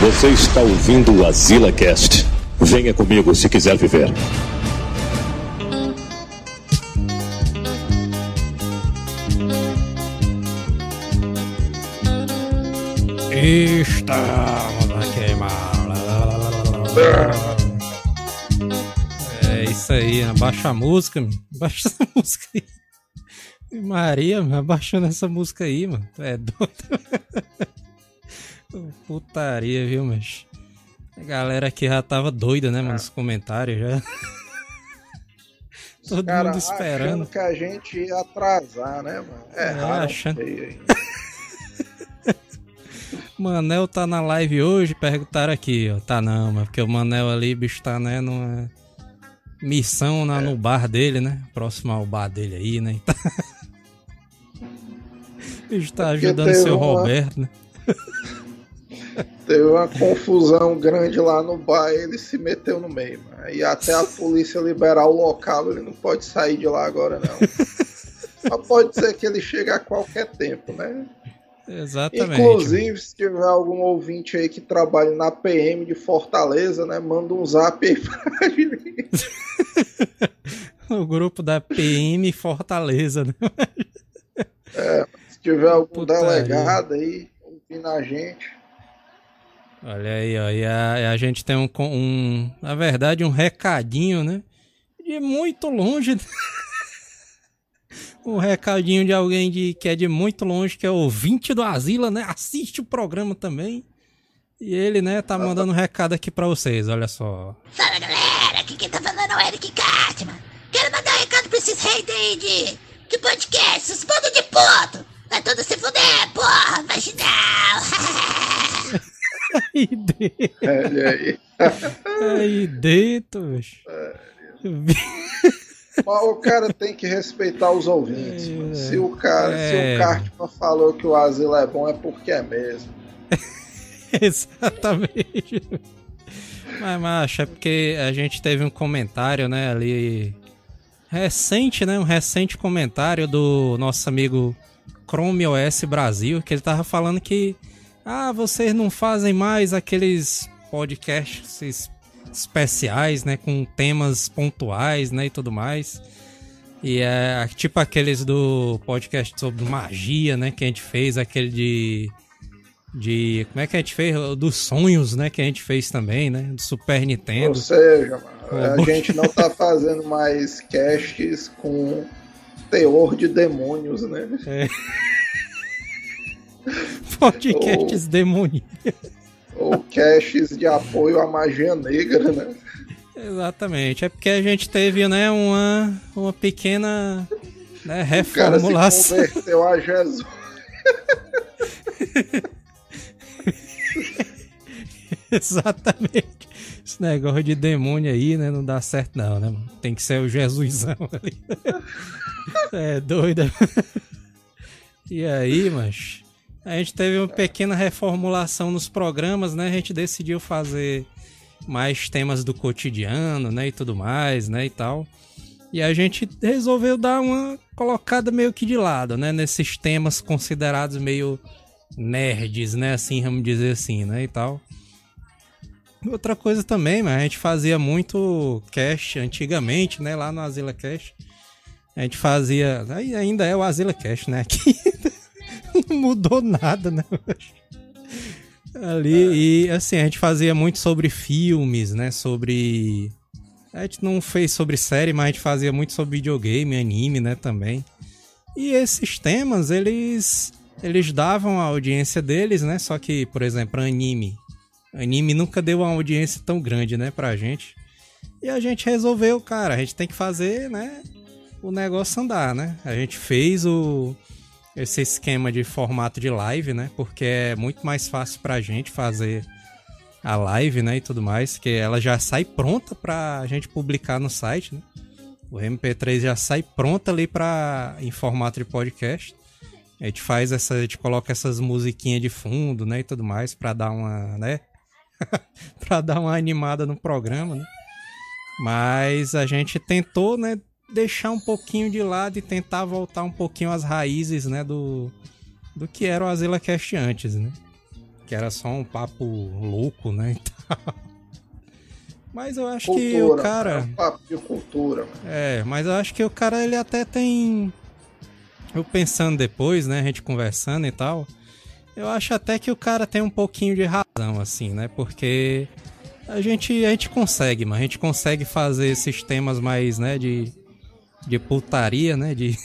Você está ouvindo o Azila Cast. Venha comigo se quiser viver. Estamos a queimar. É isso aí, abaixa a música, abaixa essa música aí. Maria, abaixando essa música aí, mano. É doido. Putaria, viu, mas. A galera aqui já tava doida, né, mano, nos comentários já. Todo Cara, mundo esperando. que a gente ia atrasar, né, mano? É, É, raro achando-. Manel tá na live hoje, perguntaram aqui, ó. Tá não, mas porque o Manel ali, bicho, tá, né, numa missão na, no bar dele, né? Próximo ao bar dele aí, né? Tá... Bicho tá É ajudando o seu uma- Roberto, né? Teve uma confusão grande lá no bar e ele se meteu no meio, mano. E até a polícia liberar o local, ele não pode sair de lá agora, não. Mas pode ser que ele chegue a qualquer tempo, né? Exatamente. Inclusive, se tiver algum ouvinte aí que trabalha na PM de Fortaleza, né? Manda um zap aí pra gente. O grupo da PM Fortaleza, né? Se tiver algum Putaria. delegado aí ouvindo a gente. Olha aí, ó. E a, a gente tem um, um. Na verdade, um recadinho, né? De muito longe. um recadinho de alguém de, que é de muito longe, que é ouvinte do Asila, né? Assiste o programa também. E ele, né, tá mandando um recado aqui pra vocês, olha só. Fala galera, aqui quem tá falando é o Eric Cartman. Quero mandar um recado pra esses haters aí de, de podcast, os bando de puto. Vai tudo se fuder, porra, marginal. Aí dentro, Olha aí. aí dentro, bicho. Mas o cara tem que respeitar os ouvintes. mano. Se o cara, É. se o Cartman falou que o asilo é bom, é porque é mesmo. Exatamente. Mas, macho, é porque a gente teve um comentário, né, ali. Recente, né? Um recente comentário do nosso amigo Chrome OS Brasil, que ele tava falando que. Ah, vocês não fazem mais aqueles podcasts es- especiais, né? Com temas pontuais, né? E tudo mais. E é tipo aqueles do podcast sobre magia, né? Que a gente fez, aquele de de como é que a gente fez dos sonhos, né, que a gente fez também, né, do Super Ou Nintendo. seja, mano, Ô, a gente não tá fazendo mais casts com teor de demônios, né? Podcasts demoníacos. Ou casts de apoio à magia negra, né? Exatamente. É porque a gente teve, né, uma uma pequena né, O cara se reformulação. converteu a Jesus. Exatamente. Esse negócio de demônio aí, né, não dá certo não, né? mano? Tem que ser o Jesusão ali. É doida. E aí, mas a gente teve uma pequena reformulação nos programas, né? A gente decidiu fazer mais temas do cotidiano, né, e tudo mais, né, e tal. E a gente resolveu dar uma colocada meio que de lado, né, nesses temas considerados meio nerds, né, assim, vamos dizer assim, né, e tal. Outra coisa também, mas a gente fazia muito cast antigamente, né, lá no Azila Cast. A gente fazia, ainda é o Azila Cast, né, aqui mudou nada, né. Ali, e assim, a gente fazia muito sobre filmes, né, sobre... A gente não fez sobre série, mas a gente fazia muito sobre videogame, anime, né, também. E esses temas, eles eles davam a audiência deles, né? Só que, por exemplo, anime. Anime nunca deu uma audiência tão grande, né, pra gente. E a gente resolveu, cara, a gente tem que fazer, né, o negócio andar, né? A gente fez o esse esquema de formato de live, né? Porque é muito mais fácil pra gente fazer a live, né, e tudo mais, que ela já sai pronta pra gente publicar no site, né? O MP3 já sai pronta ali para em formato de podcast. A gente faz essa, a gente coloca essas musiquinhas de fundo, né, e tudo mais pra dar uma, né? pra dar uma animada no programa, né? Mas a gente tentou, né, deixar um pouquinho de lado e tentar voltar um pouquinho às raízes, né, do do que era o Azila Cast antes, né? que era só um papo louco, né? E tal. Mas eu acho Cultura, que o cara. É um papo de cultura, mano. É, mas eu acho que o cara ele até tem. Eu pensando depois, né? A gente conversando e tal. Eu acho até que o cara tem um pouquinho de razão, assim, né? Porque a gente, a gente consegue, mas a gente consegue fazer esses temas mais, né? De, de putaria, né? De,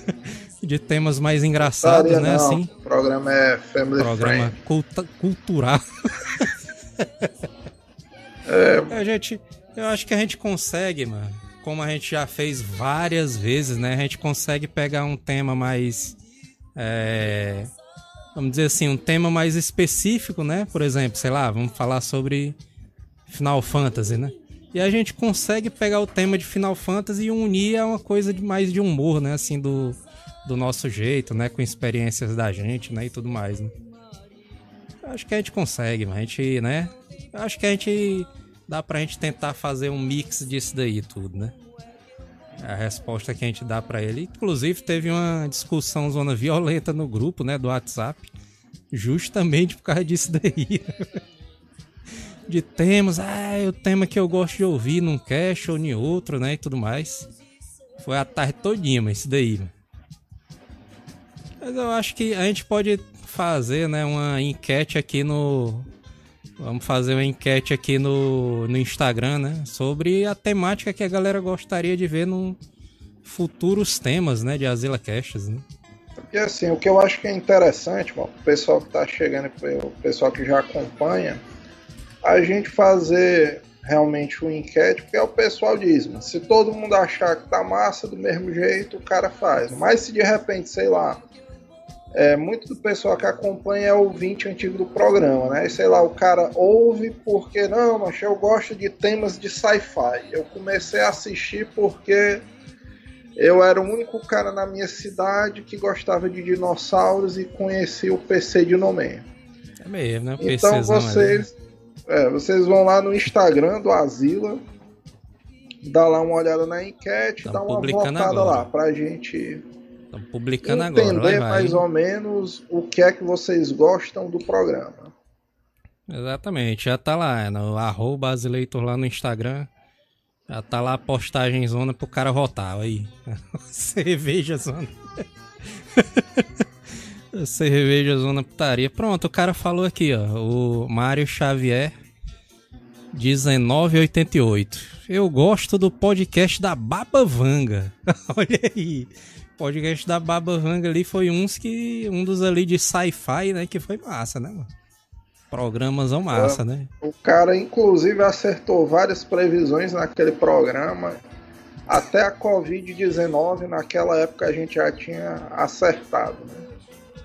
de temas mais engraçados, Putaria né? não, Assim. O programa é Family Programa culta- cultural. É, A gente, eu acho que a gente consegue, mano. Como a gente já fez várias vezes, né? A gente consegue pegar um tema mais. é, vamos dizer assim, um tema mais específico, né? Por exemplo, sei lá, vamos falar sobre Final Fantasy, né? E a gente consegue pegar o tema de Final Fantasy e unir a uma coisa de mais de humor, né? Assim, do, do nosso jeito, né? Com experiências da gente, né? E tudo mais, né? Acho que a gente consegue, mas a gente, né? Acho que a gente dá pra gente tentar fazer um mix disso daí tudo, né? A resposta que a gente dá pra ele. Inclusive teve uma discussão zona violenta no grupo, né, do WhatsApp, justamente por causa disso daí. De temas, ah, é o tema que eu gosto de ouvir num cast ou em outro, né, e tudo mais. Foi a tarde todinha, mas isso daí, mano. Mas eu acho que a gente pode fazer, né, uma enquete aqui no. Vamos fazer uma enquete aqui no, no Instagram, né? Sobre a temática que a galera gostaria de ver num futuros temas, né? De Azila Casts, né? Porque assim, o que eu acho que é interessante, mano, o pessoal que tá chegando, o pessoal que já acompanha, a gente fazer realmente uma enquete, porque é o pessoal diz, mano, se todo mundo achar que tá massa do mesmo jeito, o cara faz. Mas se de repente, sei lá, é, muito do pessoal que acompanha é ouvinte antigo do programa, né? E, sei lá, o cara ouve porque, não, mas eu gosto de temas de sci-fi. Eu comecei a assistir porque eu era o único cara na minha cidade que gostava de dinossauros e conhecia o PC de Nomeia. É mesmo, né? O Então PCzão ali. vocês, é, vocês vão lá no Instagram do Asila, dá lá uma olhada na enquete, Tamo dá uma votada agora. lá pra gente publicando agora, entender vai. mais ou menos o que é que vocês gostam do programa. Exatamente, já tá lá, é no arroba Azileitor lá no Instagram. Já tá lá a postagem zona pro cara votar aí. Cerveja zona. Cerveja zona putaria. Pronto, o cara falou aqui, ó. O Mário Xavier 1988. Eu gosto do podcast da Baba Vanga. Olha aí. O podcast da Baba Vanga ali foi uns que. Um dos ali de sci-fi, né? Que foi massa, né, mano? Programas ao massa, né? O cara, inclusive, acertou várias previsões naquele programa. Até a Covid-19, naquela época, a gente já tinha acertado. Né?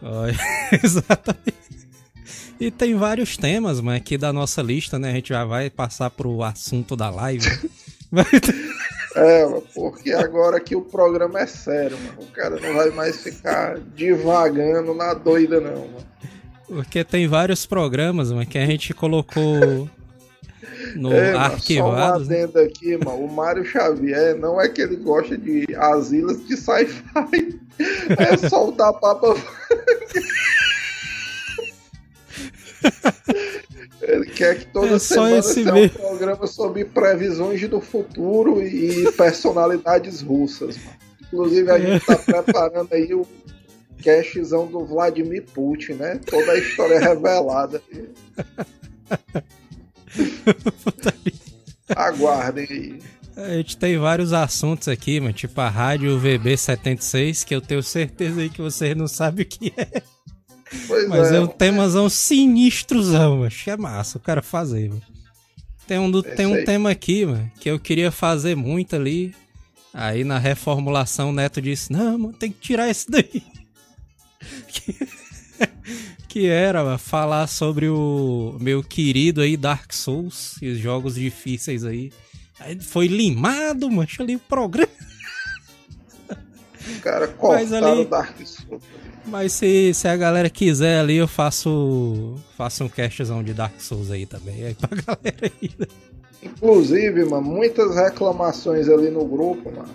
Exatamente. E tem vários temas, mas aqui da nossa lista, né? A gente já vai passar pro assunto da live. né? É, porque agora que o programa é sério, mano. O cara não vai mais ficar divagando na doida, não, mano. Porque tem vários programas, mas que a gente colocou no É, mano, arquivados. Só né? um adendo aqui, mano. O Mário Xavier não é que ele gosta de asilas de sci-fi. É soltar papa. Ele quer que toda É só semana tenha um programa sobre previsões do futuro e personalidades russas. Mano. Inclusive, a gente tá preparando aí o castzão do Vladimir Putin, né? Toda a história revelada. Aguardem aí. A gente tem vários assuntos aqui, mano, tipo a Rádio VB76, que eu tenho certeza aí que vocês não sabem o que é. Pois Mas é, é, um temazão sinistrozão, acho que é massa o cara fazer, mano. Tem um, do- É tem um tema aqui, mano, que eu queria fazer muito ali. Aí na reformulação o Neto disse, não, mano, tem que tirar esse daí. que, que era, mano, falar sobre o meu querido aí Dark Souls e os jogos difíceis aí. Aí foi limado, mano, ali o programa. cara cortaram ali- Dark Souls. Mas se, se a galera quiser ali, eu faço faço um castzão de Dark Souls aí também. Aí pra galera aí. né? Inclusive, mano, muitas reclamações ali no grupo, mano.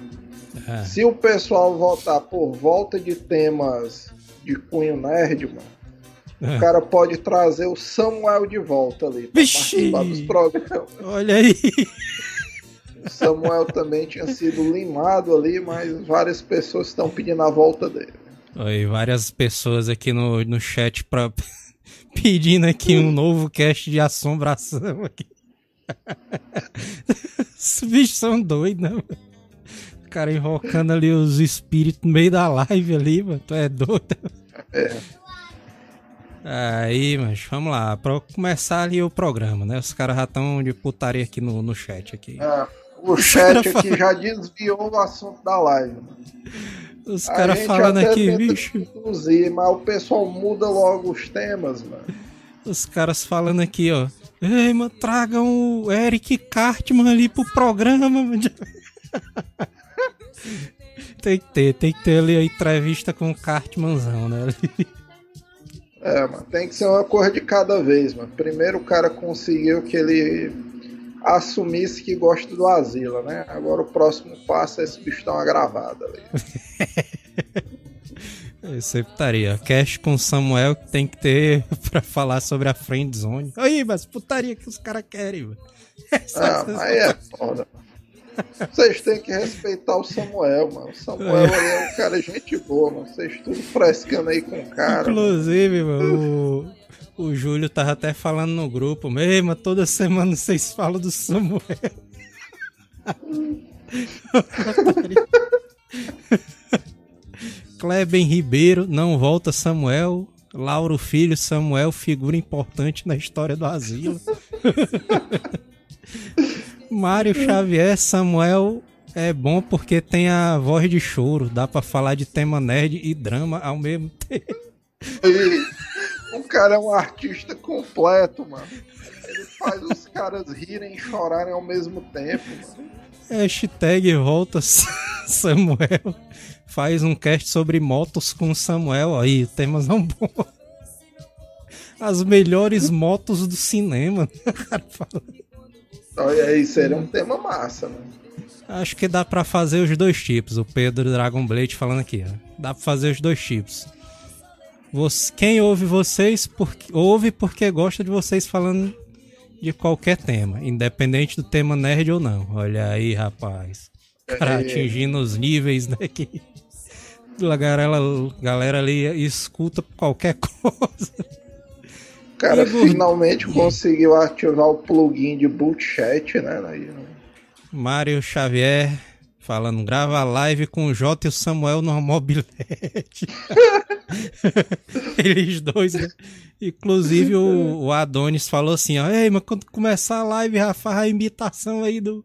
É, Se o pessoal votar por volta de temas de cunho nerd, mano, o cara pode trazer o Samuel de volta ali pra Vixe! participar dos programas. Olha aí. Samuel também tinha sido limado ali, mas várias pessoas estão pedindo a volta dele. Oi, várias pessoas aqui no, no chat pra, pedindo aqui um novo cast de assombração aqui. Os bichos são doidos, né? O cara enrocando ali os espíritos no meio da live ali, mano. Tu é doido? É. Aí, mas vamos lá. Pra começar ali o programa, né? Os caras já estão de putaria aqui no, no chat aqui. Ah, o chat aqui já desviou o assunto da live. mano. Os caras falando aqui, bicho. Mas o pessoal muda logo os temas, mano. Os caras falando aqui, ó. Ei, mano, tragam o Eric Cartman ali pro programa, mano. Tem que ter, tem que ter ali a entrevista com o Cartmanzão, né? É, mano, tem que ser uma coisa de cada vez, mano. Primeiro o cara conseguiu que ele assumisse que gosta do Asila, né? Agora o próximo passo é esse bicho dar uma gravada ali. Putaria. Cast com Samuel que tem que ter pra falar sobre a friend zone. Aí, mas putaria que os caras querem, mano. Ah, mas aí é foda. Vocês têm que respeitar o Samuel, mano. O Samuel é um cara gente boa, mano. Vocês tudo frescando aí com o cara. mano. Inclusive, mano, o, o Júlio tava até falando no grupo mesmo, toda semana vocês falam do Samuel. Kleben Ribeiro, não volta Samuel. Lauro Filho, Samuel, figura importante na história do asilo. Mário Xavier, Samuel é bom porque tem a voz de choro. Dá pra falar de tema nerd e drama ao mesmo tempo. O cara é um artista completo, mano. Ele faz os caras rirem e chorarem ao mesmo tempo, mano. Hashtag volta Samuel. Faz um cast sobre motos com Samuel. Aí, temas não bons. As melhores motos do cinema. Olha aí, seria um tema massa, mano. Acho que dá pra fazer os dois tipos. O Pedro Dragon Blade falando aqui, ó. Dá pra fazer os dois tipos. Você- quem ouve vocês porque, ouve porque gosta de vocês falando de qualquer tema, independente do tema nerd ou não. Olha aí, rapaz. Cara, É. atingindo os níveis, né? Que a galera, galera ali escuta qualquer coisa. O cara Igor. finalmente conseguiu ativar o plugin de boot chat, né? Aí, Mário Xavier falando, grava live com o Jota e o Samuel no mobilete. Eles dois, né? Inclusive o, o Adonis falou assim, ó, ei, mas quando começar a live, já faz a imitação aí do,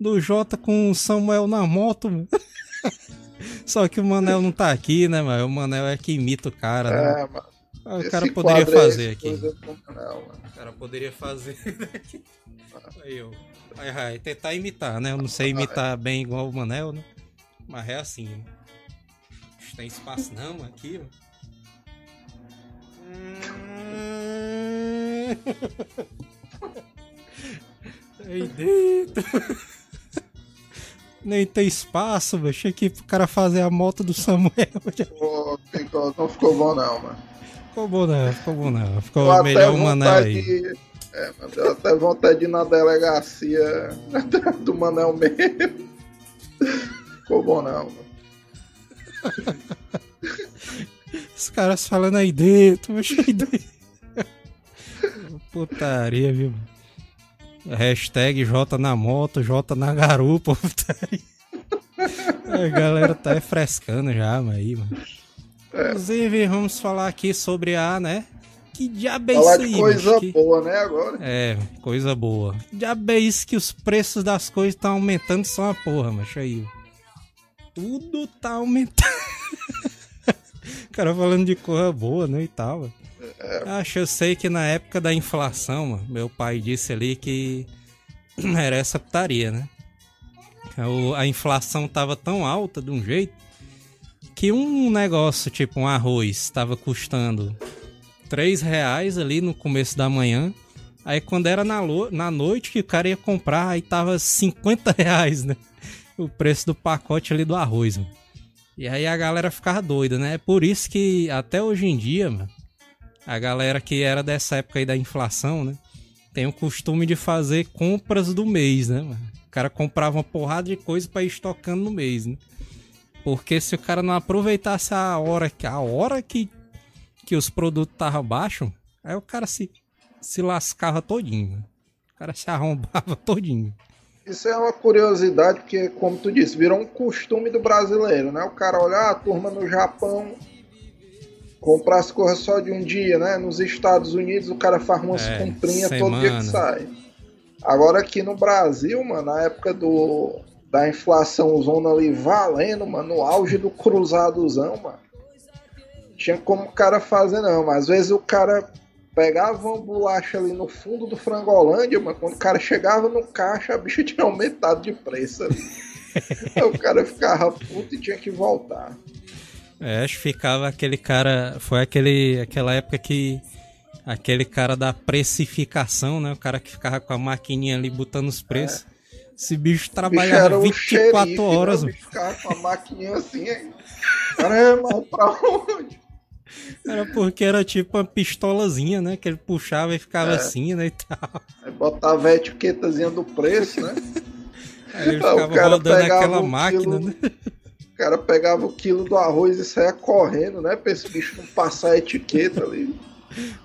do Jota com o Samuel na moto. mano." Só que o Manel não tá aqui, né, mano? O Manel é que imita o cara, né? É, mano. o Esse cara poderia é fazer aqui. mano. O cara poderia fazer. Aí eu. Aí, aí, tentar imitar, né? Eu não sei imitar bem igual o Manel, né? Mas é assim. né? Não tem espaço não aqui, ó. Aí dentro. Nem tem espaço, velho. Achei que pro cara fazer a moto do Samuel. Pô, ficou- não ficou bom, não, mano. Ficou bom não, ficou bom não. Ficou melhor o Manel aí. de- É, mano, deu até vontade de ir na delegacia do Manel mesmo. Ficou bom, não. Os caras falando aí dentro, mas aí dentro. Putaria, viu? Hashtag J na moto, J na garupa, putaria. A galera tá frescando já, mas aí, mano. Inclusive, vamos falar aqui sobre a, né? Que diabo é Falar isso de aí, coisa bicho? Que- boa, né, agora? É, coisa boa. Diabo é isso que os preços das coisas estão aumentando só uma porra, macho aí. Tudo tá aumentando. o cara falando de coisa boa, né, e tal. mano. Acho, eu sei que na época da inflação, mano, meu pai disse ali que era essa putaria, né? A inflação tava tão alta de um jeito que um negócio, tipo um arroz, tava custando 3 reais ali no começo da manhã. Aí quando era na, na noite que o cara ia comprar, aí tava 50 reais, né? O preço do pacote ali do arroz, mano. E aí a galera ficava doida, né? É por isso que até hoje em dia, mano, a galera que era dessa época aí da inflação, né? Tem o costume de fazer compras do mês, né? Mano? O cara comprava uma porrada de coisa para ir estocando no mês, né? Porque se o cara não aproveitasse a hora a hora que, que os produtos estavam baixos, aí o cara se, se lascava todinho. Né? O cara se arrombava todinho. Isso é uma curiosidade, porque, como tu disse, virou um costume do brasileiro, né? O cara olhar a turma no Japão comprar as coisas só de um dia, né? Nos Estados Unidos o cara faz umas é, comprinhas todo dia que sai. Agora aqui no Brasil, mano, na época do da inflação zona ali valendo, mano, no auge do cruzadozão, mano. Tinha como o cara fazer não, mas às vezes o cara pegava uma bolacha ali no fundo do Frangolândia, mas quando o cara chegava no caixa, a bicha tinha aumentado de preço ali. Aí o cara ficava puto e tinha que voltar. É, acho que ficava aquele cara. Foi aquele, aquela época que. Aquele cara da precificação, né? O cara que ficava com a maquininha ali botando os preços. É. Esse bicho trabalhava bicho 24 xerife, horas. Né? O bicho ficava com a maquininha assim, aí. Caramba, pra onde? Era porque era tipo uma pistolazinha, né? Que ele puxava e ficava é. assim, né? E tal. Aí botava a etiquetazinha do preço, né? Aí ele ficava rodando aquela máquina, quilo, né? O cara pegava o quilo do arroz e saia correndo, né? Pra esse bicho não passar a etiqueta ali.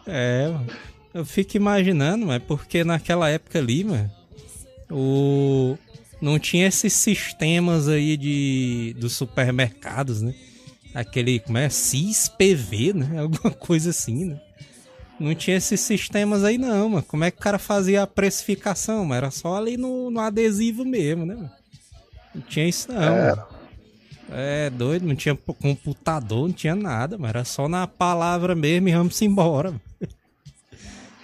É, mano. Eu fico imaginando, mas porque naquela época ali, mano, o não tinha esses sistemas aí de dos supermercados, né? Aquele, como é? CIS-PV, né? Alguma coisa assim, né? Não tinha esses sistemas aí não, mano. Como é que o cara fazia a precificação, mano? Era só ali no, no adesivo mesmo, né? Mano? Não tinha isso não. Era. É doido, não tinha computador, não tinha nada, mas era só na palavra mesmo e vamos embora.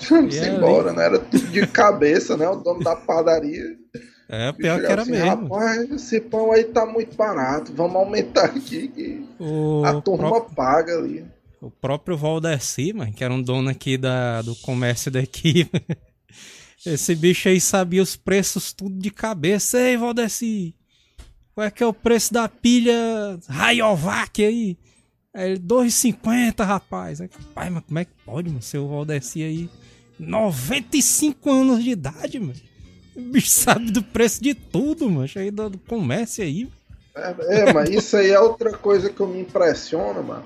Vamos embora, né? Era tudo de cabeça, né? O dono da padaria. É, pior que era assim, mesmo. Rapaz, esse pão aí tá muito barato, vamos aumentar aqui que o a turma próprio, paga ali. O próprio Valdeci, mano, que era um dono aqui da, do comércio daqui. Esse bicho aí sabia os preços tudo de cabeça. Ei, Valdeci, qual é que é o preço da pilha Rayovac aí? É 2,50, rapaz. Pai, mas como é que pode, mano? Seu Valdeci aí, 95 anos de idade, mano. O bicho sabe do preço de tudo, mano. Aí do, do comércio aí. É, é, mas isso aí é outra coisa que eu me impressiono, mano.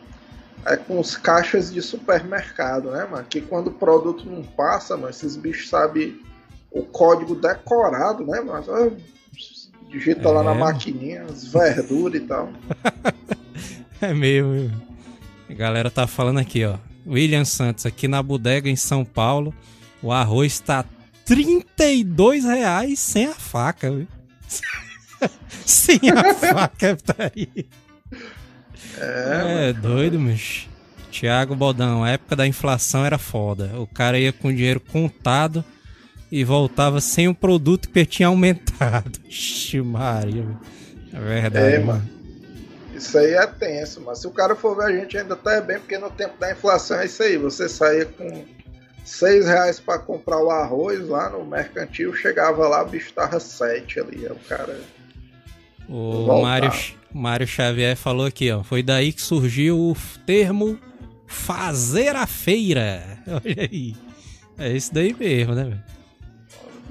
É com os caixas de supermercado, né, mano? Que quando o produto não passa, mano, esses bichos sabem o código decorado, né, mano? Digita é. lá na é. maquininha, as verduras e tal. é meio. A galera tá falando aqui, ó. William Santos, aqui na bodega em São Paulo, o arroz tá 32 reais sem a faca, viu? sem a faca, tá aí. É, é doido, mas. Tiago Bodão, a época da inflação era foda. O cara ia com dinheiro contado e voltava sem o produto que tinha aumentado. Ixi, Maria. É verdade. É, mano. Isso aí é tenso, mas se o cara for ver, a gente ainda tá bem, porque no tempo da inflação é isso aí. Você saía com seis reais para comprar o arroz lá no mercantil, chegava lá, o bicho tava sete ali. o cara. O Mário, Mário Xavier falou aqui, ó. Foi daí que surgiu o termo fazer a feira. Olha aí. É isso daí mesmo, né, velho?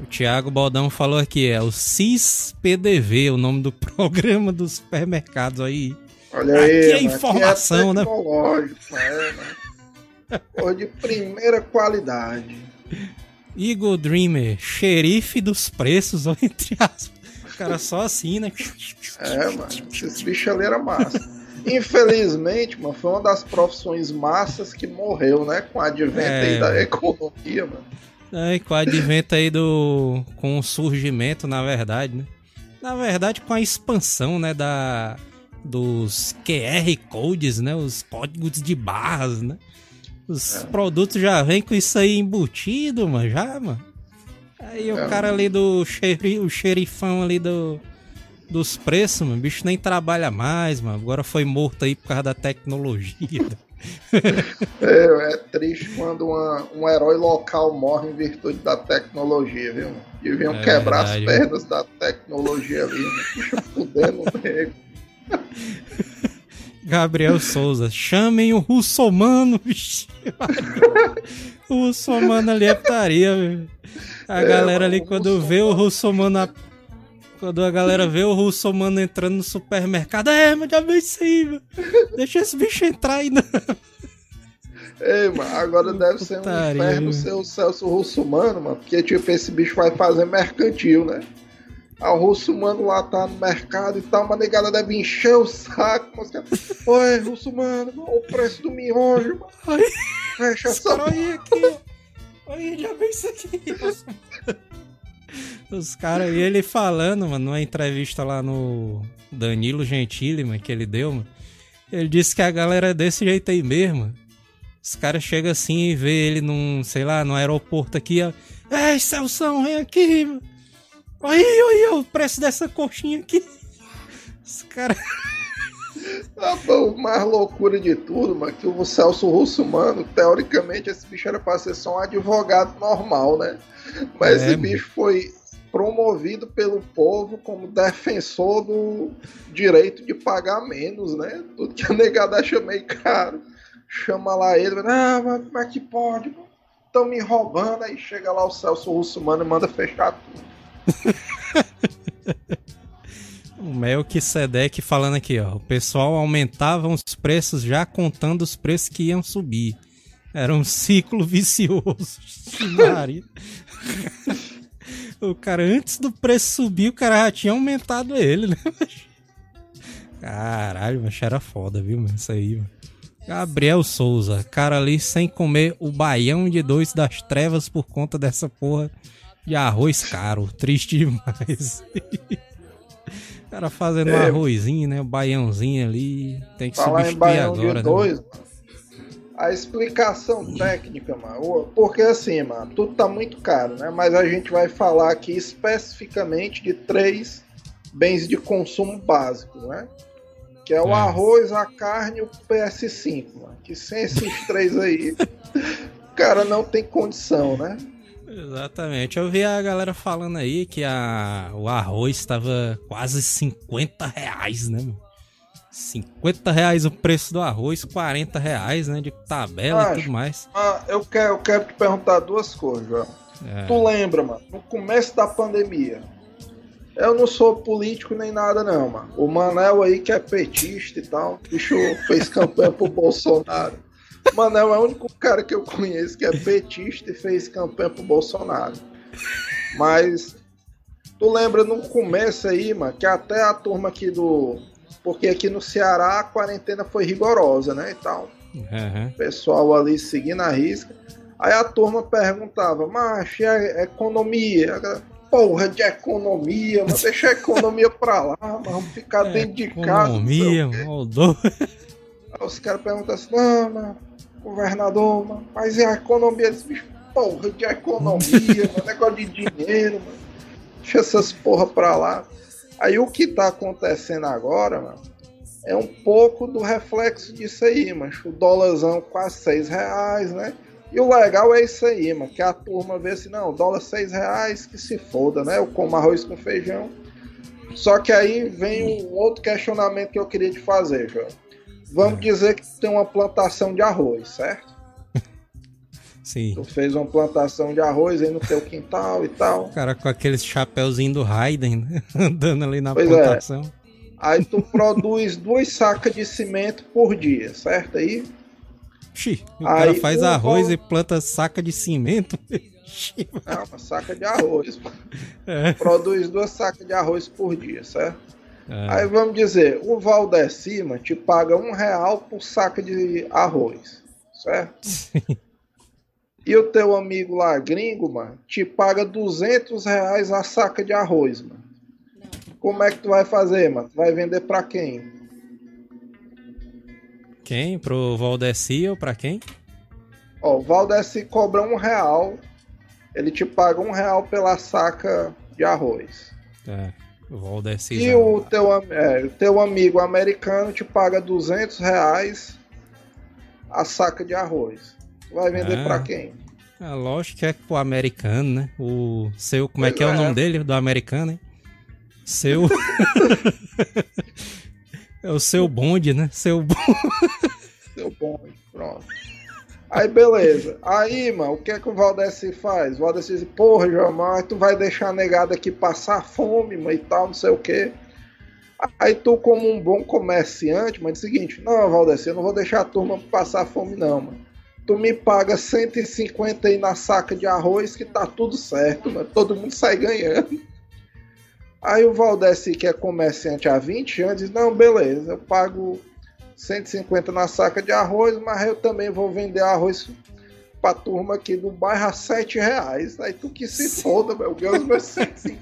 O Thiago Baldão falou aqui, é o CIS-PDV, o nome do programa dos supermercados aí. Olha aqui aí, é informação, aqui é né? É, né? Porra de primeira qualidade. Eagle Dreamer, xerife dos preços, ou entre aspas. O cara só assim, né? É, mano, esse bicho ali era massa. Infelizmente, mano, foi uma das profissões massas que morreu, né? Com o advento é, aí da economia, mano. É, com o advento aí do. com o surgimento, na verdade, né? Na verdade, com a expansão, né, da. dos QR codes, né? Os códigos de barras, né? Os é. produtos já vêm com isso aí embutido, mano, já, mano. Aí é, o cara ali do xeri, o xerifão ali do dos preços, mano, o bicho nem trabalha mais, mano. Agora foi morto aí por causa da tecnologia. é, é, triste quando uma, um herói local morre em virtude da tecnologia, viu? Deviam é quebrar verdade, as pernas da tecnologia ali, né? Puxa, fudendo nego. Gabriel Souza, chamem o russomano, bicho. O russomano ali é putaria, velho. A galera ali, quando vê o russomano. a- Quando a galera vê o russomano entrando no supermercado, é, mas já vem isso aí, mano. Deixa esse bicho entrar aí, não. Ei, mano, agora deve ser um inferno ser o Celso Russomano, mano. Porque, tipo, esse bicho vai fazer mercantil, né? Aí o Russomano lá tá no mercado e tal, mas a negada deve encher o saco. Mas, Oi, Russomano, mano, o preço do miojo, mano. Fecha essa aí aqui. Aí, já vem isso aqui. Os caras, e ele falando, mano, numa entrevista lá no Danilo Gentili, mano, que ele deu, mano. Ele disse que a galera é desse jeito aí mesmo. mano. Os caras chegam assim e vê ele num, sei lá, no aeroporto aqui, ó. Ei, Celção, vem aqui, mano. Aí, aí, o preço dessa coxinha aqui. Os caras. Ah, o mais loucura de tudo, mano, que o Celso Russo, mano, teoricamente esse bicho era pra ser só um advogado normal, né? Mas É, esse mano. bicho foi promovido pelo povo como defensor do direito de pagar menos, né? Tudo que a negada acha meio caro. Chama lá ele, ah, mas como é que pode? Estão me roubando, aí chega lá o Celso Russo, mano, e manda fechar tudo. O Melquisedeque falando aqui, ó. O pessoal aumentava os preços já contando os preços que iam subir. Era um ciclo vicioso. O cara, antes do preço subir, o cara já tinha aumentado ele, né? Caralho, mas era foda, viu, mano? Isso aí, mano. Gabriel Souza, cara ali sem comer o baião de dois das trevas por conta dessa porra de arroz caro. Triste demais. O cara fazendo um É. arrozinho, né? O baiãozinho ali. Tem que Falar em substituir baião agora, de né? dois, mano, a explicação técnica, mano, porque assim, mano, tudo tá muito caro, né? Mas a gente vai falar aqui especificamente de três bens de consumo básicos, né? Que é o É. arroz, a carne e o PS5, mano. Que sem esses três aí, o cara não tem condição, né? Exatamente. Eu vi a galera falando aí que a, o arroz estava quase 50 reais, né? mano? 50 reais o preço do arroz, 40 reais, né? De tabela e Acho. tudo mais. Ah, eu quero, eu quero te perguntar duas coisas, João. É. Tu lembra, mano, no começo da pandemia. Eu não sou político nem nada, não, mano. O Manel aí que é petista e tal, o bicho fez campanha pro Bolsonaro. Manel é o único cara que eu conheço que é petista e fez campanha pro Bolsonaro. Mas tu lembra no começo aí, mano, que até a turma aqui do. Porque aqui no Ceará a quarentena foi rigorosa, né? E tal Aham. pessoal ali seguindo a risca. Aí a turma perguntava, macho, e a economia? Porra de economia, mas deixa a economia pra lá, mas vamos ficar dentro de casa. o É, Economia, maldou. Aí os caras perguntam assim, não, mano, governador, mano, mas e a economia? Esse bicho, porra de economia, mano, negócio de dinheiro, mano. Deixa essas porra pra lá. Aí o que tá acontecendo agora, mano, é um pouco do reflexo disso aí, mano. O dólarzão quase seis reais, né? E o legal é isso aí, mano, que a turma vê assim, não, dólar seis reais, que se foda, né? Eu como arroz com feijão. Só que aí vem um outro questionamento que eu queria te fazer, João. Vamos dizer que tu tem uma plantação de arroz, certo? Sim. Tu fez uma plantação de arroz aí no teu quintal e tal. O cara com aqueles chapéuzinho do Raiden, né? Andando ali na Pois é. plantação. Aí tu produz duas sacas de cimento por dia, certo aí? Xi, o Aí cara faz o arroz vol- e planta saca de cimento. Xi, É uma saca de arroz. mano. é. Produz duas sacas de arroz por dia, certo? É. Aí vamos dizer, o Valdeci, mano, te paga um real por saca de arroz, certo? E o teu amigo lá, gringo, mano, te paga 200 reais a saca de arroz, mano. Como é que tu vai fazer, mano? Tu vai vender pra quem? Quem? Pro Valdeci ou pra quem? Ó, o Valdeci cobra um real, ele te paga um real pela saca de arroz. É, o. E o teu, é, o teu amigo americano te paga 200 reais a saca de arroz. Vai vender Ah. pra quem? É lógico que é pro americano, né? O seu, como é que é, o Pois é. nome dele, do americano, hein? Seu. É o seu bonde, né? Seu bonde. Seu bonde, pronto. Aí beleza. Aí, mano, o que é que o Valdeci faz? O Valdeci diz, porra, João, tu vai deixar a negada aqui passar fome, mano, e tal, não sei o quê. Aí tu, como um bom comerciante, mas é o seguinte, não, Valdeci, eu não vou deixar a turma passar fome, não, mano. Tu me paga 150 aí na saca de arroz que tá tudo certo, mano. Todo mundo sai ganhando. Aí o Valdeci, que é comerciante há 20 anos, diz, não, beleza, eu pago 150 na saca de arroz, mas eu também vou vender arroz pra turma aqui do bairro a 7 reais. Aí tu que se foda, meu, ganho os meus 150.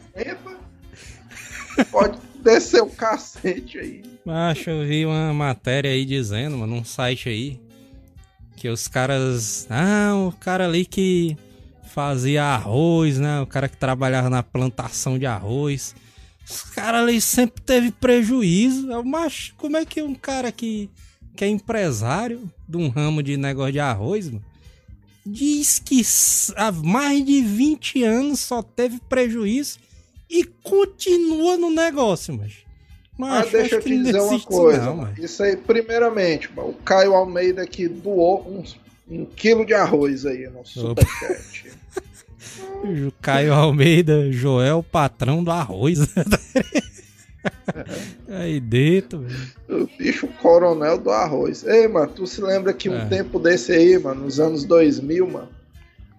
Pode descer o cacete aí. Macho, eu vi uma matéria aí dizendo, mano, num site aí, que os caras. Ah, o cara ali que fazia arroz, né? O cara que trabalhava na plantação de arroz. Os caras ali sempre teve prejuízo. Mas como é que um cara que, que é empresário de um ramo de negócio de arroz, mano, diz que há mais de 20 anos só teve prejuízo e continua no negócio, mas. Mas ah, deixa eu te dizer uma coisa. Não, isso aí, primeiramente, o Caio Almeida aqui doou um, um quilo de arroz aí no superchat. Caio Almeida, Joel, patrão do arroz. aí dentro, O bicho coronel do arroz. Ei, mano, tu se lembra que um é. tempo desse aí, mano, nos anos 2000, mano,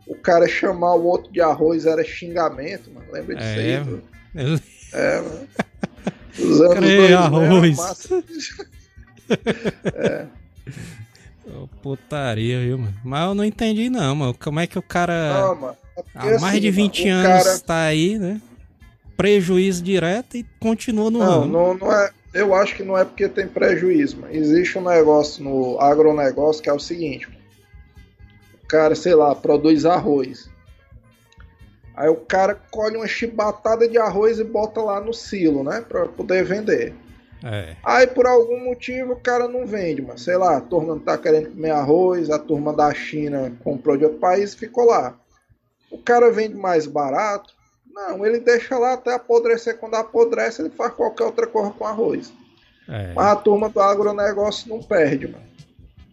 o cara chamar o outro de arroz era xingamento, mano. Lembra disso é, aí? Mano? Eu... É, mano. Os anos Crê, arroz. é. Oh, putaria, viu, mano? Mas eu não entendi, não, mano. Como é que o cara. Não, mano. É há mais assim, de 20 mano, anos cara... tá aí, né? Prejuízo direto e continua no não, Não, não é. Eu acho que não é porque tem prejuízo, mano. Existe um negócio no agronegócio que é o seguinte: o cara, sei lá, produz arroz. Aí o cara colhe uma chibatada de arroz e bota lá no silo, né? Pra poder vender. É. Aí por algum motivo o cara não vende, mas sei lá, a turma não tá querendo comer arroz, a turma da China comprou de outro país e ficou lá. O cara vende mais barato? Não, ele deixa lá até apodrecer. Quando apodrece, ele faz qualquer outra coisa com arroz. É. Mas a turma do agronegócio não perde, mano.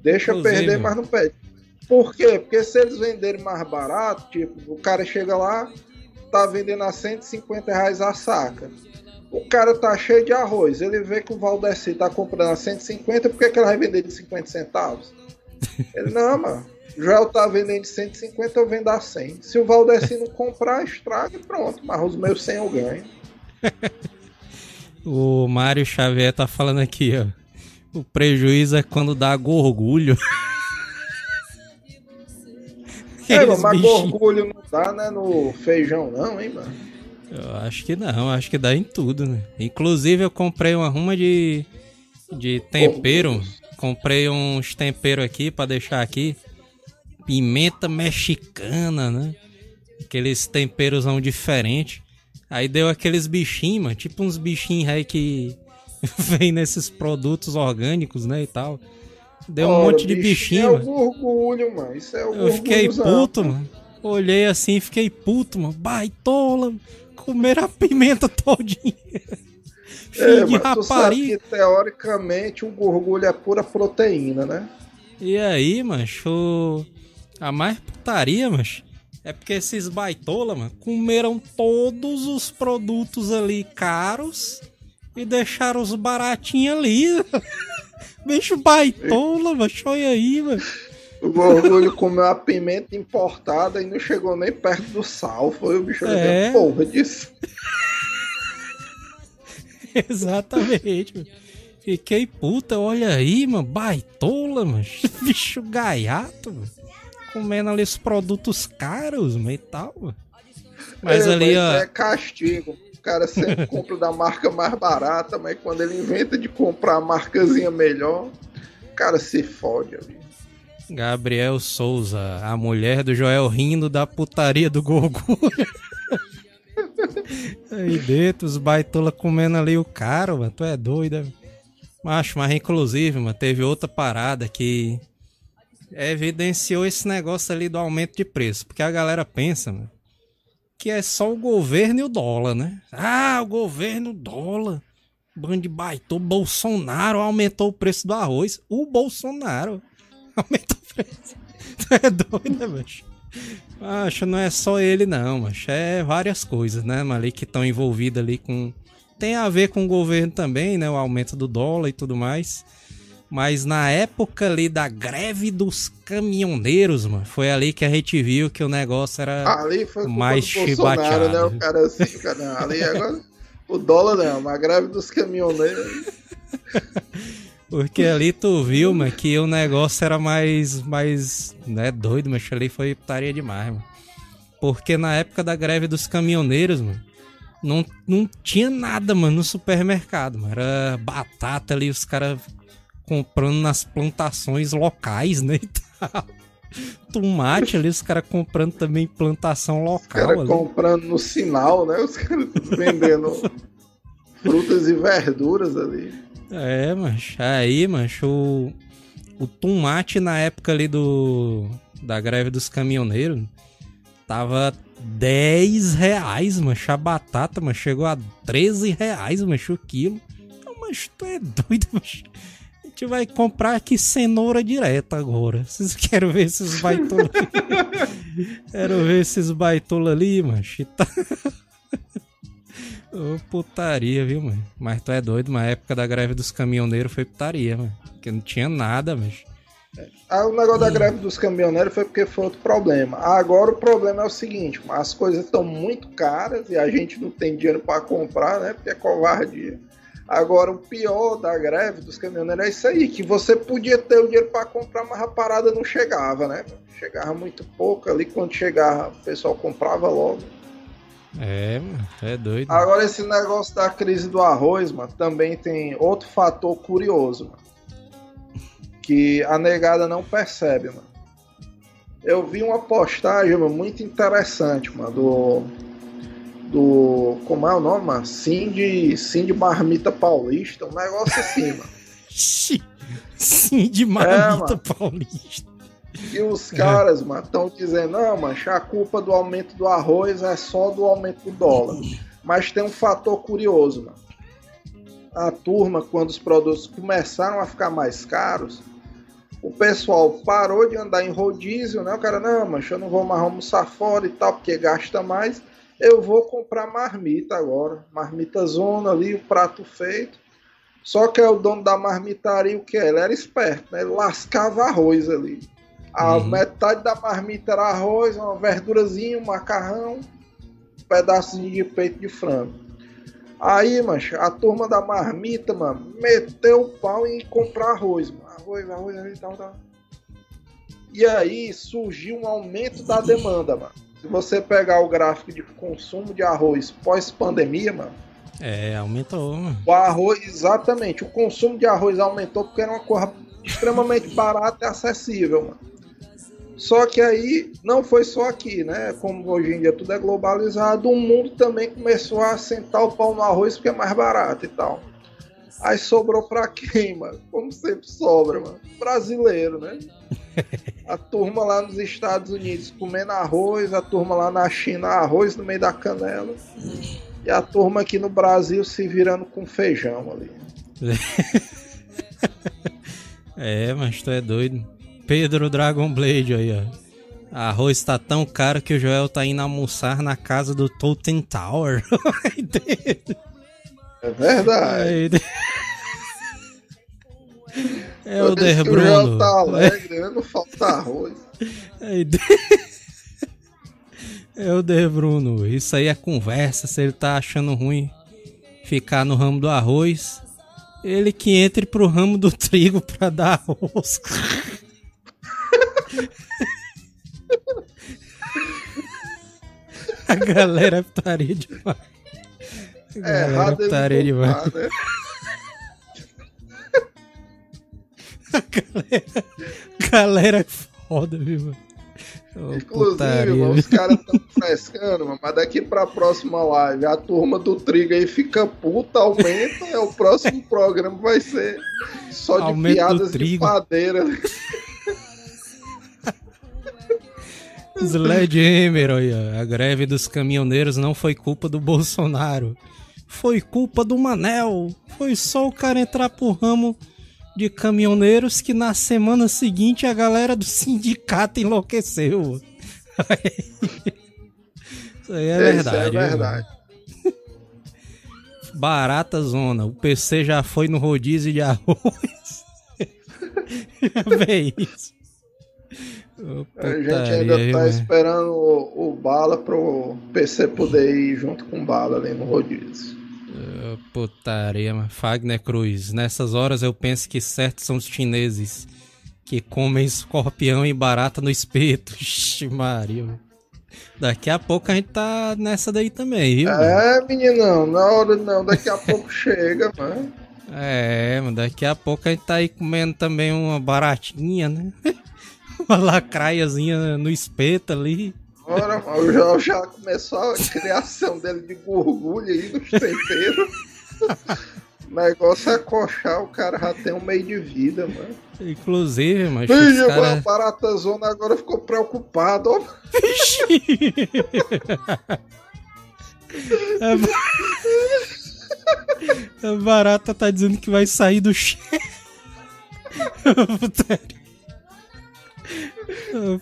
Deixa Inclusive, perder, mas não perde. Por quê? Porque se eles venderem mais barato, tipo, o cara chega lá, tá vendendo a 150 reais a saca. O cara tá cheio de arroz. Ele vê que o Valdeci tá comprando a 150, por que, que ele vai vender de 50 centavos? Ele, não, mano. Joel tá vendendo de 150, eu vendo a 100. Se o Valdeci não comprar, estraga e pronto. Mas os meus 100 eu ganho. o Mário Xavier tá falando aqui, ó. O prejuízo é quando dá gorgulho. É, mas gorgulho não dá, né, no feijão não, hein, mano? Eu acho que não, acho que dá em tudo, né? Inclusive eu comprei uma ruma de, de tempero. Comprei uns temperos aqui para deixar aqui. Pimenta mexicana, né? Aqueles temperos diferentes. Aí deu aqueles bichinhos, mano. Tipo uns bichinhos aí que vem nesses produtos orgânicos, né? E tal. Deu Ora, um monte de bichinho. É o orgulho, mano. Isso é o Eu fiquei puto, mano. Olhei assim fiquei puto, mano. Baitola. Comeram a pimenta todinha. Filho é, de rapariga. que, teoricamente o gorgulho é pura proteína, né? E aí, macho, a mais putaria, macho, é porque esses baitola, mano, comeram todos os produtos ali caros e deixaram os baratinhos ali. Bicho baitola, mano. Olha aí, mano. O orgulho comeu a pimenta importada e não chegou nem perto do sal. Foi o bicho é. porra disso. Exatamente, mano. Fiquei puta, olha aí, mano. Baitola, mano. Bicho gaiato, mano. Comendo ali os produtos caros, e tal. Mas é, ali, mas ó. É castigo cara sempre compra da marca mais barata, mas quando ele inventa de comprar a marcazinha melhor, o cara se fode, amigo. Gabriel Souza, a mulher do Joel rindo da putaria do Gorgulho. Aí dentro, os baitola comendo ali o cara, mano. Tu é doido, Macho, mas inclusive, mano, teve outra parada que evidenciou esse negócio ali do aumento de preço. Porque a galera pensa, mano, que é só o governo e o dólar, né? Ah, o governo, dólar. Band baitou, Bolsonaro aumentou o preço do arroz. O Bolsonaro aumentou o preço. Tu é doido, né, macho? Acho não é só ele não, mas é várias coisas, né, ali que estão envolvidas ali com tem a ver com o governo também, né, o aumento do dólar e tudo mais. Mas na época ali da greve dos caminhoneiros, mano, foi ali que a gente viu que o negócio era Ali foi mais do Bolsonaro, né? O chibateado. cara assim, cara, ali agora. O dólar não, mas a greve dos caminhoneiros. Porque ali tu viu, mano, que o negócio era mais, mais, né, doido, mas ali foi putaria demais, mano. Porque na época da greve dos caminhoneiros, mano, não, não tinha nada, mano, no supermercado, mano. Era batata ali, os caras comprando nas plantações locais, né, e tal. Tomate ali, os caras comprando também plantação Os local caras ali. comprando no sinal, né? Os caras vendendo frutas e verduras ali. É, mas aí, mancho, o, o tomate na época ali do da greve dos caminhoneiros tava 10 reais, mancho. A batata, mas chegou a 13 reais, mancho, o quilo. Então, mas tu é doido, mancho. A gente vai comprar aqui cenoura direta agora. Vocês querem ver esses baitolas ali? Quero ver esses baitolas ali, mancho. E tá- Ô, putaria, viu, mano? Mas tu é doido, na época da greve dos caminhoneiros foi putaria, mano. Porque não tinha nada, mas. Ah, o negócio da greve dos caminhoneiros foi porque foi outro problema. Agora o problema é o seguinte, as coisas estão muito caras e a gente não tem dinheiro para comprar, né? Porque é covardia. Agora o pior da greve dos caminhoneiros é isso aí, que você podia ter o dinheiro para comprar, mas a parada não chegava, né? Chegava muito pouco ali, quando chegava o pessoal comprava logo. É, mano, é doido. Agora esse negócio da crise do arroz, mano, também tem outro fator curioso, mano. Que a negada não percebe, mano. Eu vi uma postagem, mano, muito interessante, mano, do. Do. Como é o nome, mano? Cindy, Cindy Marmita Paulista, um negócio assim, mano. De marmita mano. paulista. E os caras, mano, estão dizendo, não, mano, a culpa do aumento do arroz é só do aumento do dólar. Mas tem um fator curioso, mano. A turma, quando os produtos começaram a ficar mais caros, o pessoal parou de andar em rodízio, né? O cara, não, mas eu não vou mais almoçar fora e tal, porque gasta mais. Eu vou comprar marmita agora. Marmita zona ali, o prato feito. Só que é o dono da marmitaria, o que? Ele era esperto, né? Ele lascava arroz ali. A Uhum. metade da marmita era arroz, uma verdurazinha, um macarrão, um pedacinho de peito de frango. Aí, mancha, a turma da marmita, mano, meteu o pau em comprar arroz, mano. Arroz, arroz, arroz, tal, tal. E aí surgiu um aumento da demanda, mano. Se você pegar o gráfico de consumo de arroz pós-pandemia, mano, É, aumentou, mano. o arroz, exatamente, o consumo de arroz aumentou porque era uma coisa extremamente barata e acessível, mano. Só que aí não foi só aqui, né? Como hoje em dia tudo é globalizado, o mundo também começou a sentar o pau no arroz porque é mais barato e tal. Aí sobrou pra quem, mano? Como sempre sobra, mano. Brasileiro, né? A turma lá nos Estados Unidos comendo arroz, a turma lá na China arroz no meio da canela. E a turma aqui no Brasil se virando com feijão ali. É, mas tu é doido. Pedro Dragon Blade aí, ó. Arroz tá tão caro que o Joel tá indo almoçar na casa do Totem Tower. É verdade. É o Der que o Bruno. tá alegre, né? Não falta arroz. É o Der Bruno. Isso aí é conversa. Se ele tá achando ruim ficar no ramo do arroz, ele que entre pro ramo do trigo pra dar arroz. A galera é putaria demais. A É galera errado ele putaria demais. voltar, né? Galera é foda, viu, mano? Ô, Inclusive, mano, os caras estão frescando, mano, mas daqui pra próxima live a turma do trigo aí fica puta, aumenta, é o próximo programa vai ser só de Aumento piadas de padeira. Sledgehammer, olha, a greve dos caminhoneiros não foi culpa do Bolsonaro. Foi culpa do Manel. Foi só o cara entrar pro ramo de caminhoneiros que na semana seguinte a galera do sindicato enlouqueceu. Isso aí é verdade. É verdade. Barata zona. O PC já foi no rodízio de arroz. Vê isso. A gente ainda viu, tá esperando o, o bala pro PC poder ir junto com o bala ali no rodízio. Ô, Putaria. Fagner Cruz. Nessas horas eu penso que certos são os chineses que comem escorpião e barata no espeto. Ixi, Maria. mano. Daqui a pouco a gente tá nessa daí também, viu? mano? É, meninão, na hora não, daqui a pouco chega, mano. É, mano, daqui a pouco a gente tá aí comendo também uma baratinha, né? uma lacraiazinha no espeto ali. Ora, mano, já, já começou a criação dele de gorgulho aí nos temperos. O negócio é coxar, o cara já tem um meio de vida, mano. Inclusive, mas mano, cara... a barata zona agora ficou preocupado, ó. A ba- A barata tá dizendo que vai sair do cheiro. putaria.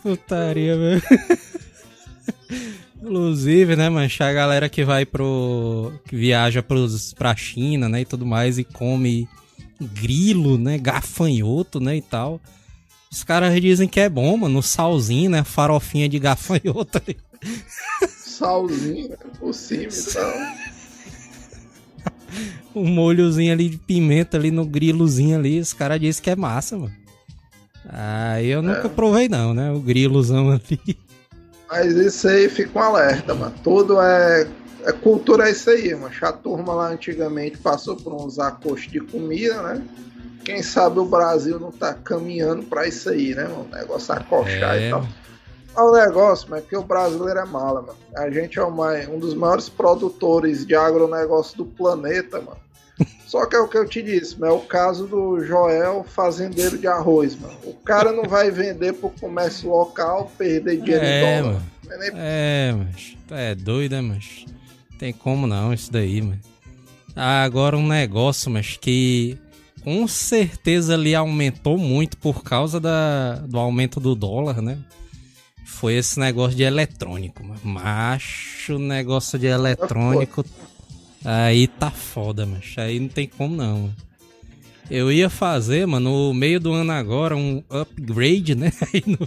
Putaria, velho. Inclusive, né, mancha, a galera que vai pro. que viaja pros, pra China, né, e tudo mais, e come grilo, né, gafanhoto, né, e tal. Os caras dizem que é bom, mano, no salzinho, né, farofinha de gafanhoto ali. Salzinho né, por cima e tal. um molhozinho ali de pimenta ali no grilozinho ali, os caras dizem que é massa, mano. Aí eu nunca provei não, né? O grilozão ali. Mas isso aí fica um alerta, mano. Tudo é. é cultura é isso aí, mano. A turma lá antigamente passou por uns acostos de comida, né? Quem sabe o Brasil não tá caminhando pra isso aí, né, mano? O negócio acochar É, e tal. mano. É um negócio, mas que o brasileiro é mala, mano. A gente é uma- um dos maiores produtores de agronegócio do planeta, mano. Só que é o que eu te disse, mano, é o caso do Joel, fazendeiro de arroz, mano. O cara não vai vender pro comércio local, perder dinheiro É, em dólar. mano. É nem É, mas é doido, né, mas tem como não isso daí, mano. Ah, Agora um negócio, mas que com certeza ali aumentou muito por causa da, do aumento do dólar, né? Foi esse negócio de eletrônico, mano. Macho, negócio de eletrônico. Aí tá foda, mas aí não tem como não. mano. Eu ia fazer, mano, no meio do ano agora, um upgrade, né? Aí no,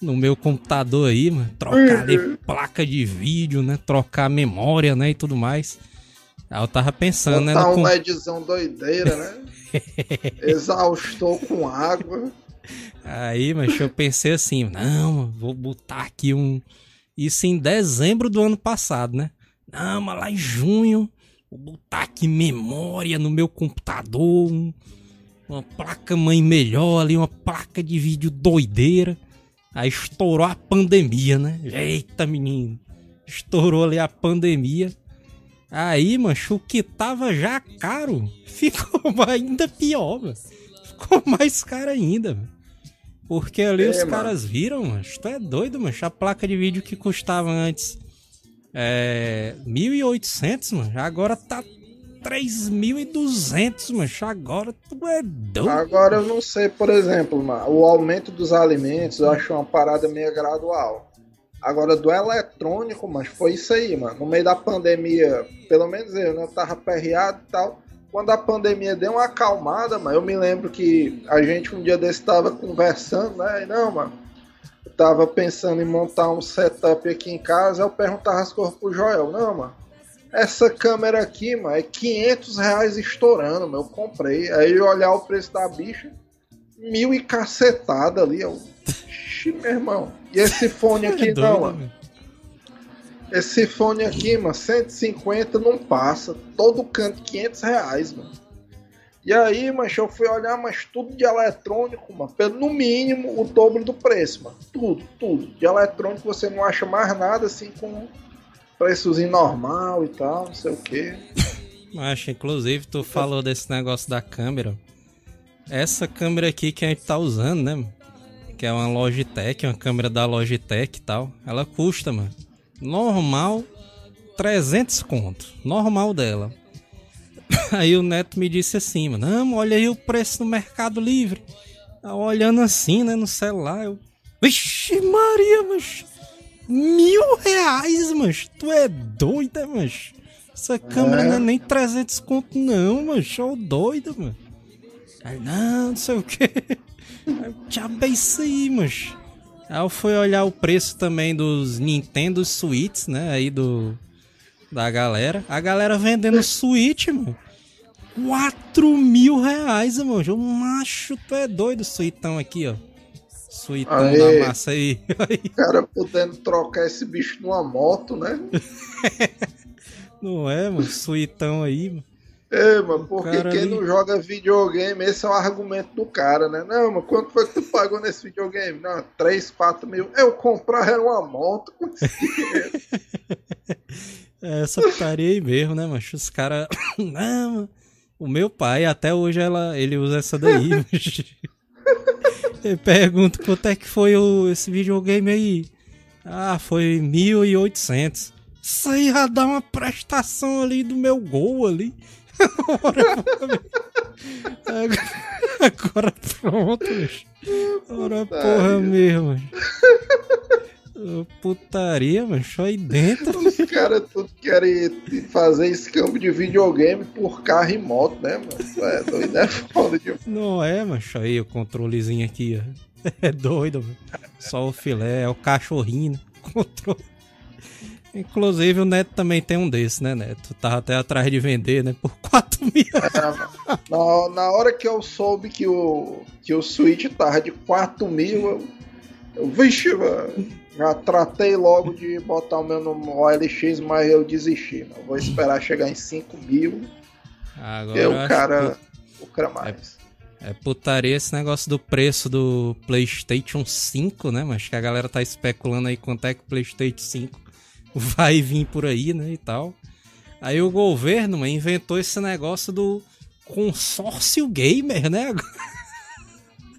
no meu computador aí, mano. Trocar ali placa de vídeo, né? Trocar memória, né? E tudo mais. Aí eu tava pensando, né? Botar no um com- LEDzão doideira, né? Exaustou com água. Aí, mas eu pensei assim, não, mano, vou botar aqui um. Isso em dezembro do ano passado, né? Não, mas lá em junho, vou botar aqui memória no meu computador, um- uma placa mãe melhor ali, uma placa de vídeo doideira. Aí estourou a pandemia, né? Eita, menino. Estourou ali a pandemia. Aí, mancho, o que tava já caro ficou ainda pior, mano. Ficou mais caro ainda, mano. Porque ali É, os mano. caras viram, mano. Tu é doido, mano. A placa de vídeo que custava antes é 1.800, mano. Agora tá 3.200, mano. Agora tu é doido. Agora eu não sei, por exemplo, mano, o aumento dos alimentos eu acho uma parada meio gradual. Agora, do eletrônico, mas foi isso aí, mano. No meio da pandemia, pelo menos eu, né? Eu tava perreado e tal. Quando a pandemia deu uma acalmada, mano, eu me lembro que a gente um dia desse tava conversando, né? E não, mano. Tava pensando em montar um setup aqui em casa. Eu perguntava as coisas pro Joel. Não, mano. Essa câmera aqui, mano, é 500 reais estourando, mano. Eu comprei. Aí eu olhar o preço da bicha, mil e cacetada ali. Eu, Ixi, meu irmão. E esse fone aqui, É doido, não, mano. mano. Esse fone aqui, mano, 150 não passa. Todo canto 500 reais, mano. E aí, mas eu fui olhar, mas tudo de eletrônico, mano, pelo no mínimo o dobro do preço, mano. Tudo, tudo. De eletrônico você não acha mais nada assim com preçozinho normal e tal, não sei o que. Mas, inclusive, tu falou desse negócio da câmera. Essa câmera aqui que a gente tá usando, né? Que é uma Logitech, uma câmera da Logitech e tal. Ela custa, mano. Normal, 300 conto. Normal dela. Aí o Neto me disse assim, mano, não, olha aí o preço no Mercado Livre. Olhando assim, né, no celular, eu... Vixe Maria, mas... Mil reais, mas tu é doida, mas... Essa câmera é. não é nem 300 conto não, mas show doido, mano. Aí, não, não sei o que. Já é isso aí, mas... Aí eu fui olhar o preço também dos Nintendo Switch, né, aí do... Da galera. A galera vendendo Switch, mano. 4 mil reais, mano. O macho, tu é doido, suitão aqui, ó. Suitão da massa aí. O cara podendo trocar esse bicho numa moto, né? não é, mano? Suitão aí, mano. É, mano, porque quem ali... não joga videogame, esse é o argumento do cara, né? Não, mano, quanto foi que tu pagou nesse videogame? Não, 3, 4 mil. Eu comprar era uma moto com esse dinheiro. é, essa putaria aí mesmo, né, mano? Os caras. não, mano o meu pai, até hoje, ela, ele usa essa daí. eu pergunto quanto é que foi o, esse videogame aí. Ah, foi 1.800. Isso aí já dá uma prestação ali do meu gol ali. Agora pronto, bicho. Agora porra mesmo. Putaria, mano, só aí dentro. Os caras tudo querem fazer escambo de videogame por carro e moto, né, mano? É doido, é foda de... Não é, mano, aí o controlezinho aqui, ó. É doido, mano. Só o filé, é o cachorrinho, né? Controle. Inclusive o Neto também tem um desse, né, Neto? Tava até atrás de vender, né? Por 4 mil. É, na, na hora que eu soube que o, que o Switch tava de 4 mil, eu, eu vixe, mano. Já tratei logo de botar o meu no OLX, mas eu desisti. Não. Vou esperar chegar em 5 mil. Agora e o cara lucra mais. É, é putaria esse negócio do preço do PlayStation 5, né? Mas que a galera tá especulando aí quanto é que o PlayStation 5 vai vir por aí, né? E tal. Aí o governo inventou esse negócio do consórcio gamer, né?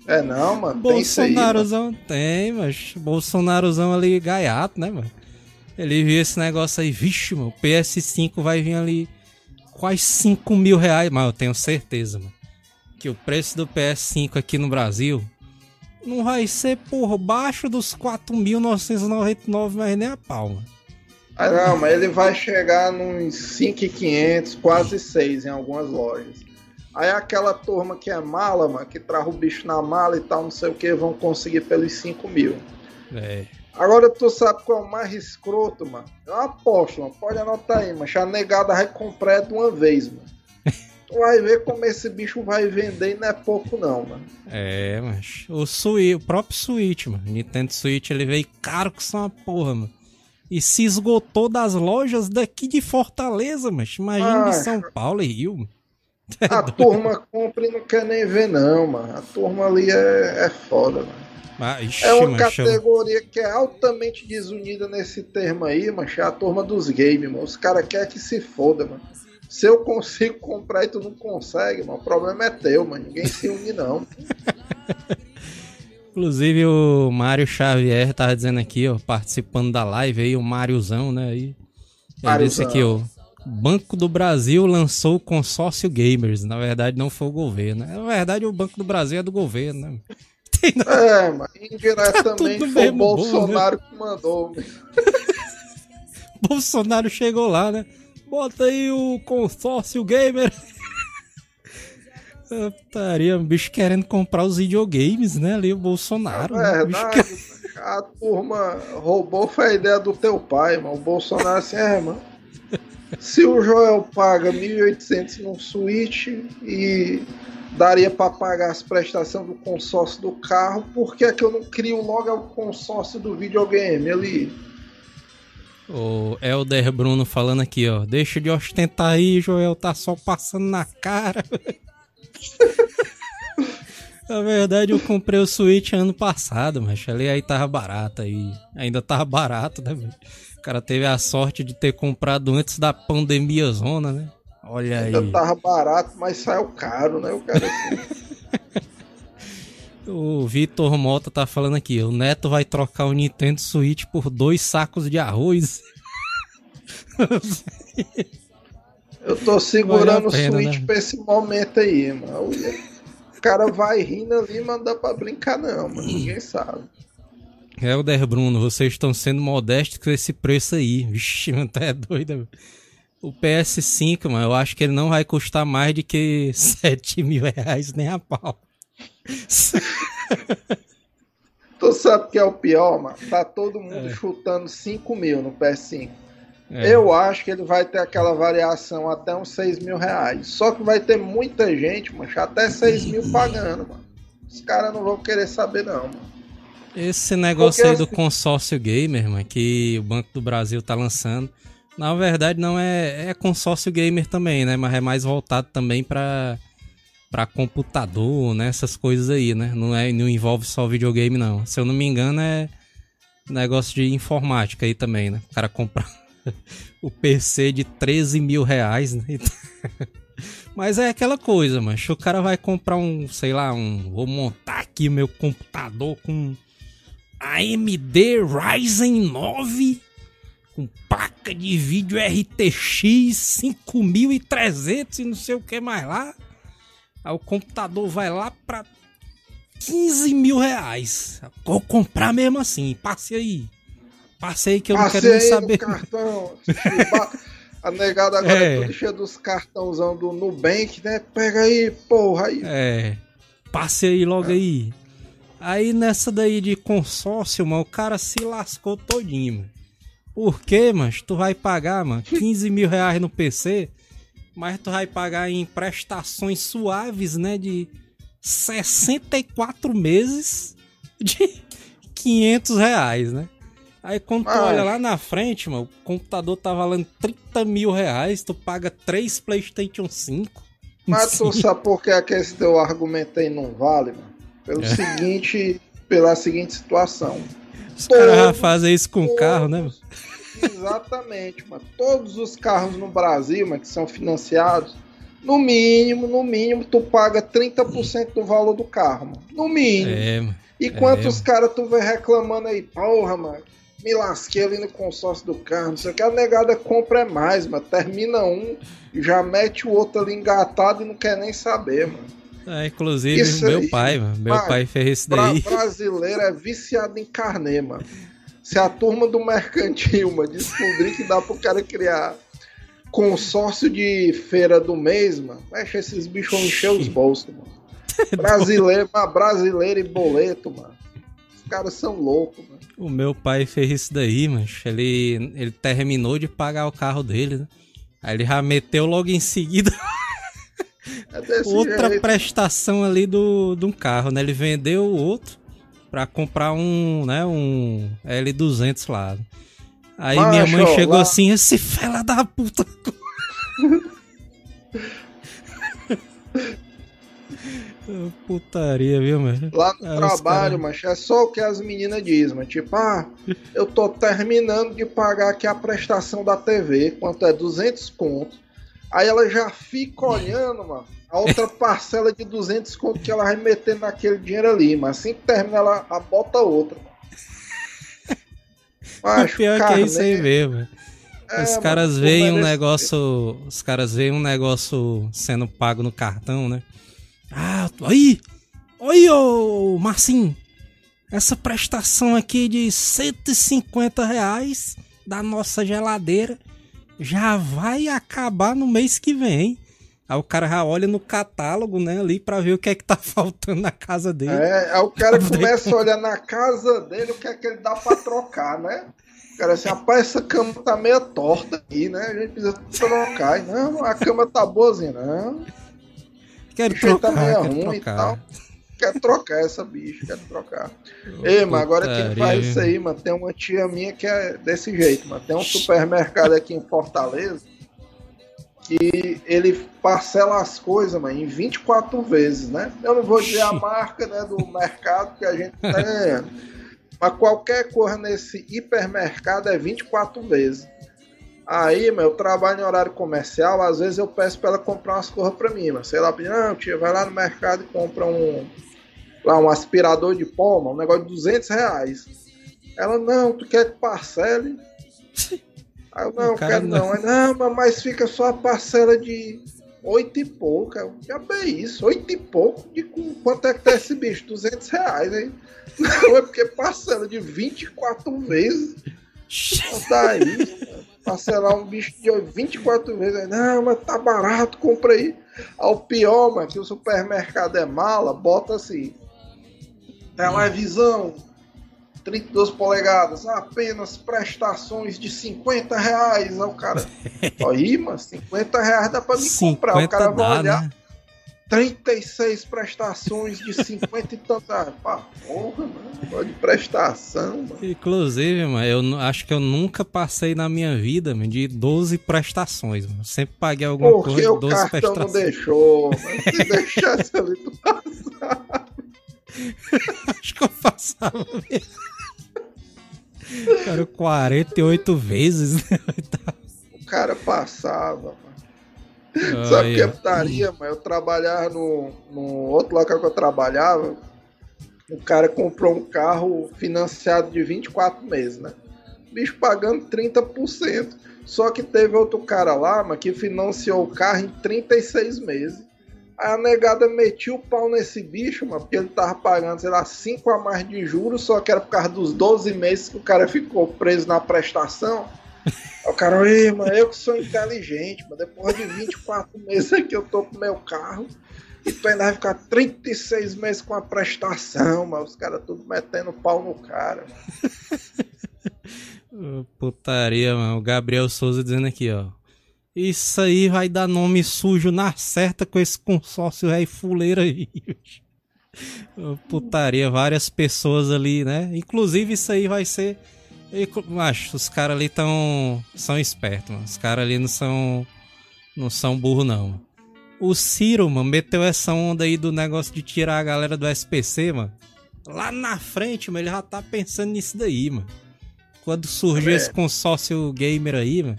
É não, mano. Bolsonarozão tem, mas Bolsonarozão ali gaiato, né, mano? Ele viu esse negócio aí, vixe, mano, o PS5 vai vir ali quase 5 mil reais, mas eu tenho certeza, mano, que o preço do PS5 aqui no Brasil não vai ser, por baixo dos 4.999, mas nem a palma. Ah, não, mas ele vai chegar nos 5.500, quase 6 em algumas lojas. Aí aquela turma que é mala, mano, que traz o bicho na mala e tal, não sei o que, vão conseguir pelos 5 mil. É. Agora tu sabe qual é o mais escroto, mano? Eu aposto, mano. Pode anotar aí, mas a negada vai comprar de uma vez, mano. tu vai ver como esse bicho vai vender e não é pouco não, mano. É, mas o Switch, o próprio Switch, mano. Nintendo Switch, ele veio caro que são uma porra, mano. E se esgotou das lojas daqui de Fortaleza, mas imagina ah, de São Paulo e Rio, mano. A turma compra e não quer nem ver, não, mano. A turma ali é, é foda, mano. Ah, ixi, é uma categoria que é altamente desunida nesse termo aí, mas é a turma dos games, mano. Os caras querem que se foda, mano. Se eu consigo comprar e tu não consegue, mano, o problema é teu, mano. Ninguém se une, não. Inclusive o Mário Xavier tava dizendo aqui, ó, participando da live aí, o Máriozão, né? Aí, ele disse aqui, ó. Banco do Brasil lançou o consórcio Gamers. Na verdade, não foi o governo. Na verdade, o Banco do Brasil é do governo, né? É, mas indiretamente tá foi o Bolsonaro bom, né? que mandou. Bolsonaro chegou lá, né? Bota aí o consórcio gamer. Putaria, um bicho querendo comprar os videogames, né? Ali o Bolsonaro. É verdade, né? bicho... a turma roubou foi a ideia do teu pai, mano. O Bolsonaro assim, é, mano. Se o Joel paga 1.800 no Switch e daria para pagar as prestações do consórcio do carro, por que é que eu não crio logo o consórcio do videogame ali? O Elder Bruno falando aqui, ó. Deixa de ostentar aí, Joel, tá só passando na cara. Na verdade, eu comprei o Switch ano passado, mas ali aí tava barato aí. Ainda tava barato, né, velho? cara teve a sorte de ter comprado antes da pandemia zona, né? Olha aí. Ainda tava barato, mas saiu caro, né? O cara. O Vitor Mota tá falando aqui, o Neto vai trocar o Nintendo Switch por dois sacos de arroz. Eu tô segurando pena, o Switch né? pra esse momento aí, mano. O cara vai rindo ali, não dá pra brincar, não, mano. Ninguém sabe. Helder Bruno, vocês estão sendo modestos com esse preço aí. Vixe, mano, tá é doido. O PS5, mano, eu acho que ele não vai custar mais de que 7 mil reais nem a pau. tu sabe que é o pior, mano? Tá todo mundo é. chutando 5 mil no PS5. É. Eu acho que ele vai ter aquela variação até uns 6 mil reais. Só que vai ter muita gente, mano, até 6 mil pagando, mano. Os caras não vão querer saber, não, mano. Esse negócio Porque aí do assim... consórcio gamer, mano, que o Banco do Brasil tá lançando. Na verdade, não é, é consórcio gamer também, né? Mas é mais voltado também para para computador, né? Essas coisas aí, né? Não, é, não envolve só videogame, não. Se eu não me engano, é negócio de informática aí também, né? O cara compra o PC de 13 mil reais, né? Mas é aquela coisa, mas o cara vai comprar um, sei lá, um. Vou montar aqui meu computador com AMD Ryzen 9 com placa de vídeo RTX 5300 e não sei o que mais lá. Aí o computador vai lá pra 15 mil reais. Vou comprar mesmo assim. Passe aí. Passe aí que eu Passe não quero nem saber. Cartão. A negada agora é, é tudo cheio dos cartãozão do Nubank, né? Pega aí, porra. Aí. É. Passe aí logo é. aí. Aí nessa daí de consórcio, mano, o cara se lascou todinho, mano. Por quê, mas tu vai pagar, mano, 15 mil reais no PC, mas tu vai pagar em prestações suaves, né, de 64 meses de 500 reais, né? Aí quando tu olha lá na frente, mano, o computador tá valendo 30 mil reais, tu paga 3 Playstation 5. Mas tu sabe por que, é que esse teu argumento aí não vale, mano? Pelo é. seguinte, pela seguinte situação. Os caras fazem isso com o carro, né? Exatamente, mano. Todos os carros no Brasil, mano, que são financiados, no mínimo, no mínimo, tu paga 30% do valor do carro, mano. No mínimo. É, e quantos é, caras tu vai reclamando aí, porra, mano, me lasquei ali no consórcio do carro, não sei o que, a negada compra é mais, mano. Termina um, já mete o outro ali engatado e não quer nem saber, mano. É, inclusive, isso meu aí, pai, mano. Meu pai fez isso daí. Brasileiro é viciado em carnê, mano. Se a turma do mercantil, mano, descobrir que dá pro cara criar consórcio de feira do mês, mano, mexe esses bichos encher os bolsos, mano. Brasileiro, brasileiro e boleto, mano. Caras são loucos, mano. O meu pai fez isso daí, mano. Ele, ele terminou de pagar o carro dele, né? Aí ele já meteu logo em seguida. É outra jeito. prestação ali do, de um carro, né? Ele vendeu o outro para comprar um, né, um L200 lá. Aí Mas, minha mãe chegou lá... assim, esse fela da puta. Putaria, viu, mano? Lá no trabalho, cara... mas é só o que as meninas dizem, mas tipo, ah, eu tô terminando de pagar aqui a prestação da TV, quanto é 200 contos. Aí ela já fica olhando, mano, a outra parcela de 200 conto que ela vai meter naquele dinheiro ali, mas assim que termina ela a bota outra. Mas, o pior carne, que é isso aí mesmo. É, os caras veem um negócio, os caras veem um negócio sendo pago no cartão, né? Ah, aí, oi, ô Marcinho, essa prestação aqui de 150 reais da nossa geladeira já vai acabar no mês que vem. Aí o cara já olha no catálogo, né, ali pra ver o que é que tá faltando na casa dele. É, aí o cara começa a olhar na casa dele o que é que ele dá pra trocar, né? O cara assim, rapaz, essa cama tá meio torta aqui, né? A gente precisa trocar. Não, a cama tá boazinha, não. Quero trocar, tá meio ruim trocar. e tal quer trocar essa bicha, quer trocar. Ei, mano, agora quem faz isso aí, mano, tem uma tia minha que é desse jeito, mano. Tem um supermercado aqui em Fortaleza que ele parcela as coisas, mano, em 24 vezes, né? Eu não vou dizer a marca, né, do mercado que a gente tá ganhando. Mas qualquer coisa nesse hipermercado é 24 vezes. Aí, meu, eu trabalho em horário comercial, às vezes eu peço para ela comprar umas coisas para mim, mas sei lá, não, tia, vai lá no mercado e compra um, lá, um aspirador de pó, um negócio de 200 reais. Ela, não, tu quer que parcele? Aí eu, não, quero não. Aí, não, mas- fica só a parcela de oito e pouco. Eu, Já bem isso, oito e pouco. De quanto é que tá esse bicho? 200 reais, aí. Não, é porque parcela de 24 vezes. Não tá aí. Parcelar um bicho de 24 vezes. Aí, não, mas tá barato, compra aí. Ao pior, mano, que o supermercado é mala, bota assim. Televisão, 32 polegadas, apenas prestações de 50 reais. Aí o cara. Aí, mano, 50 reais dá pra me comprar. O 50 cara vai olhar. né? 36 prestações de 50 e tantos. Ah, pá, porra, mano. De prestação, mano. Inclusive, mano, eu acho que eu nunca passei na minha vida, mano, de 12 prestações, mano. Sempre paguei alguma Porque coisa o de 12 cartão não prestações. deixou. Mas se deixasse ali, tu passava. Acho que eu passava mesmo. Cara, 48 vezes, né? O cara passava, mano. Sabe Aí, que é putaria, mano? Eu trabalhava no, no outro local que eu trabalhava. O cara comprou um carro financiado de 24 meses, né? Bicho pagando 30%. Só que teve outro cara lá, mano, que financiou o carro em 36 meses. Aí a negada metiu o pau nesse bicho, mano, porque ele tava pagando, sei lá, 5 a mais de juros, só que era por causa dos 12 meses que o cara ficou preso na prestação. Aí o cara, mano, eu que sou inteligente, mano, depois de 24 meses aqui eu tô com meu carro e tu ainda vai ficar 36 meses com a prestação, mano, os caras tudo metendo pau no cara. Putaria, mano. O Gabriel Souza dizendo aqui, ó. Isso aí vai dar nome sujo na certa com esse consórcio rei fuleiro aí. Putaria, várias pessoas ali, né? Inclusive isso aí vai ser. Eu acho, os caras ali tão. são espertos, mano. Os caras ali não são. não são burro, não. Mano. O Ciro, mano, meteu essa onda aí do negócio de tirar a galera do SPC, mano. Lá na frente, mano, ele já tá pensando nisso daí, mano. Quando surgiu É. esse consórcio gamer aí, mano,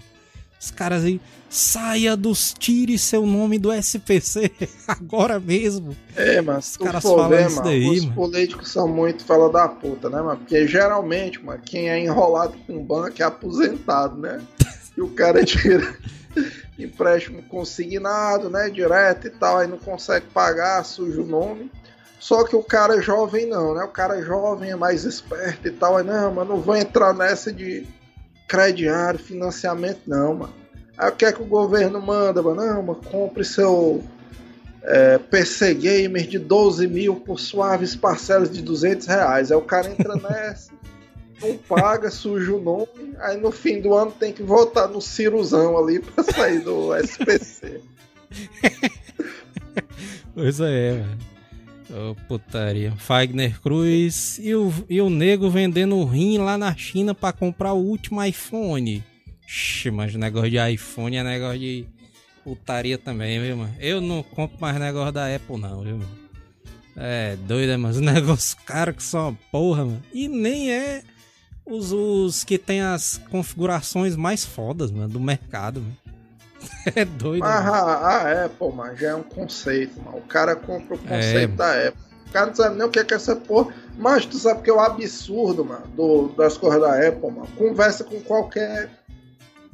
os caras aí, saia dos, tire seu nome do SPC agora mesmo. É, mas Os caras for falam isso mano, daí, os mano. políticos são muito fala da puta, né, mano? Porque geralmente, mano, quem é enrolado com banco é aposentado, né? E o cara tira empréstimo consignado, né, direto e tal, aí não consegue pagar, suja o nome. Só que o cara jovem não, né? O cara jovem é mais esperto e tal, aí não, mas não vou entrar nessa de crediário, financiamento, não, mano. Aí o que é que o governo manda, mano? Não, mano, compre seu é, PC Gamer de 12 mil por suaves parcelas de 200 reais. Aí o cara entra nessa, não paga, suja o nome, aí no fim do ano tem que voltar no Ciruzão ali pra sair do SPC. Pois é, velho. Ô, putaria. Fagner Cruz e o, e o nego vendendo rim lá na China pra comprar o último iPhone. Ixi, mas negócio de iPhone é negócio de putaria também, viu, mano? Eu não compro mais negócio da Apple, não, viu, mano? É doido, é, mas os negócios caros que são uma porra, mano. E nem é os, os que tem as configurações mais fodas, mano, do mercado, mano. É doido. Ah, a Apple, ah, ah, é, mano, já é um conceito, mano. O cara compra o é. conceito é. da Apple. O cara não sabe nem o que é, que é essa porra. Mas tu sabe que é o um absurdo, mano, do, das coisas da Apple, mano. Conversa com qualquer.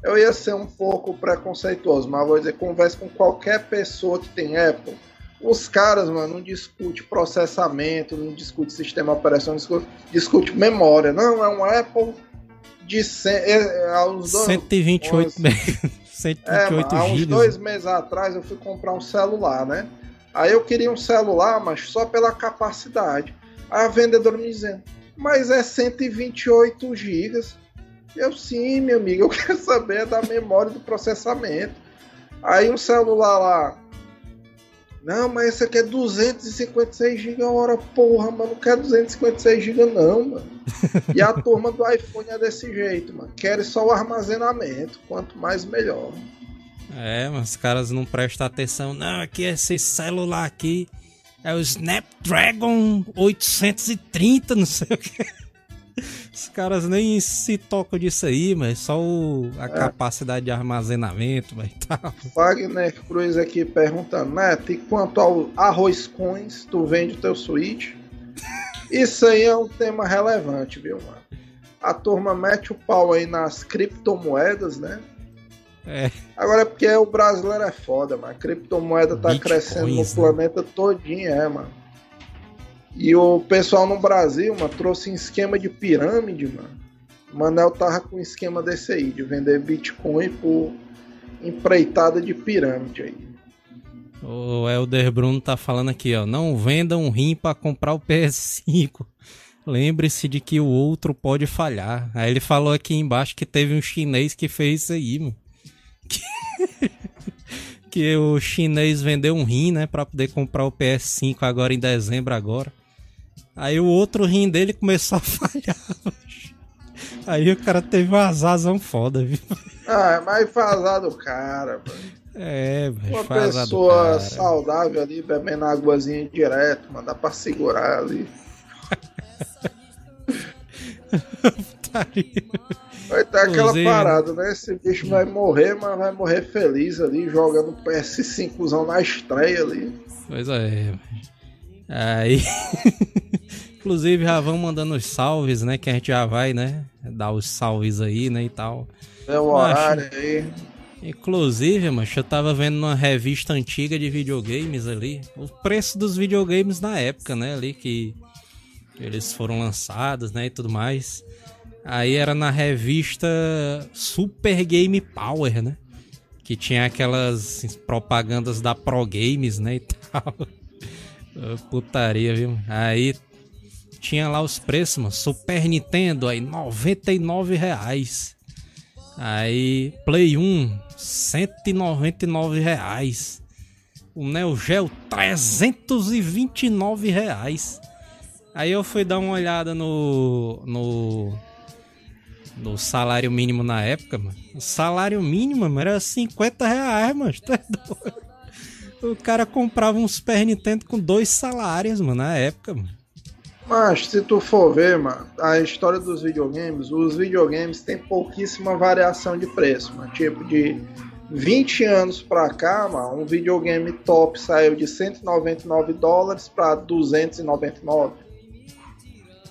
Eu ia ser um pouco preconceituoso, mas vou dizer, conversa com qualquer pessoa que tem Apple. Os caras, mano, não discute processamento, não discute sistema operacional, discute, discute memória. Não, é um Apple de 100, é, é, aos 128 megas. 128 é, há uns dois meses atrás eu fui comprar um celular, né? Aí eu queria um celular, mas só pela capacidade. Aí a vendedora me dizendo, mas é 128 gigas. Eu sim, meu amigo, eu quero saber da memória do processamento. Aí um celular lá não, mas esse aqui é 256 GB hora, porra, mano. Não quero 256 GB, não, mano. E a turma do iPhone é desse jeito, mano. Querem só o armazenamento. Quanto mais, melhor. É, mas os caras não prestam atenção. Não, aqui esse celular aqui é o Snapdragon 830, não sei o que. Os caras nem se tocam disso aí, mas só o- a capacidade de armazenamento mas tal. Wagner Cruz aqui perguntando, Neto, e quanto ao arroz coins, tu vende o teu Switch? Isso aí é um tema relevante, viu, mano? a turma mete o pau aí nas criptomoedas, né? É. Agora é porque o brasileiro é foda, mano. A criptomoeda tá crescendo no né? planeta todinho, é, mano. E o pessoal no Brasil, mano, trouxe um esquema de pirâmide, mano. Manel tava com um esquema desse aí, de vender Bitcoin por empreitada de pirâmide aí. O Elder Bruno tá falando aqui, ó. Não venda um rim pra comprar o PS5. Lembre-se de que o outro pode falhar. Aí ele falou aqui embaixo que teve um chinês que fez isso aí, mano. Que, que o chinês vendeu um rim, né, pra poder comprar o PS5 agora em dezembro agora. Aí o outro rim dele começou a falhar. Aí o cara teve uma azazão foda, viu? Ah, é mais vazado o cara, mano. É, mas Uma faz do pessoa saudável ali, bebendo águazinha direto, mano, dá pra segurar ali. Vai ter aquela Inclusive- parada, né? Esse bicho vai morrer, mas vai morrer feliz ali, jogando PS5zão na estreia ali. Pois é. Aí. Inclusive, já vão mandando os salves, né? Que a gente já vai, né? Dar os salves aí, né? E tal. É o Macho. horário aí. Inclusive, macho, eu tava vendo numa revista antiga de videogames ali. O preço dos videogames na época, né? Ali que eles foram lançados, né? E tudo mais. Aí era na revista Super Game Power, né? Que tinha aquelas propagandas da Pro Games, né? E tal. Putaria, viu? Aí tinha lá os preços, mano. Super Nintendo, aí, 99 reais. Aí, Play 1, 199 reais. O Neo Geo, 329 reais. Aí eu fui dar uma olhada no, no, no salário mínimo na época, mano. O salário mínimo, mano, era 50 reais, mano. O cara comprava um Super Nintendo com dois salários, mano, na época, mano. Mas se tu for ver, mano, a história dos videogames, os videogames têm pouquíssima variação de preço, mano. Tipo, de 20 anos pra cá, mano, um videogame top saiu de 199 dólares pra 299.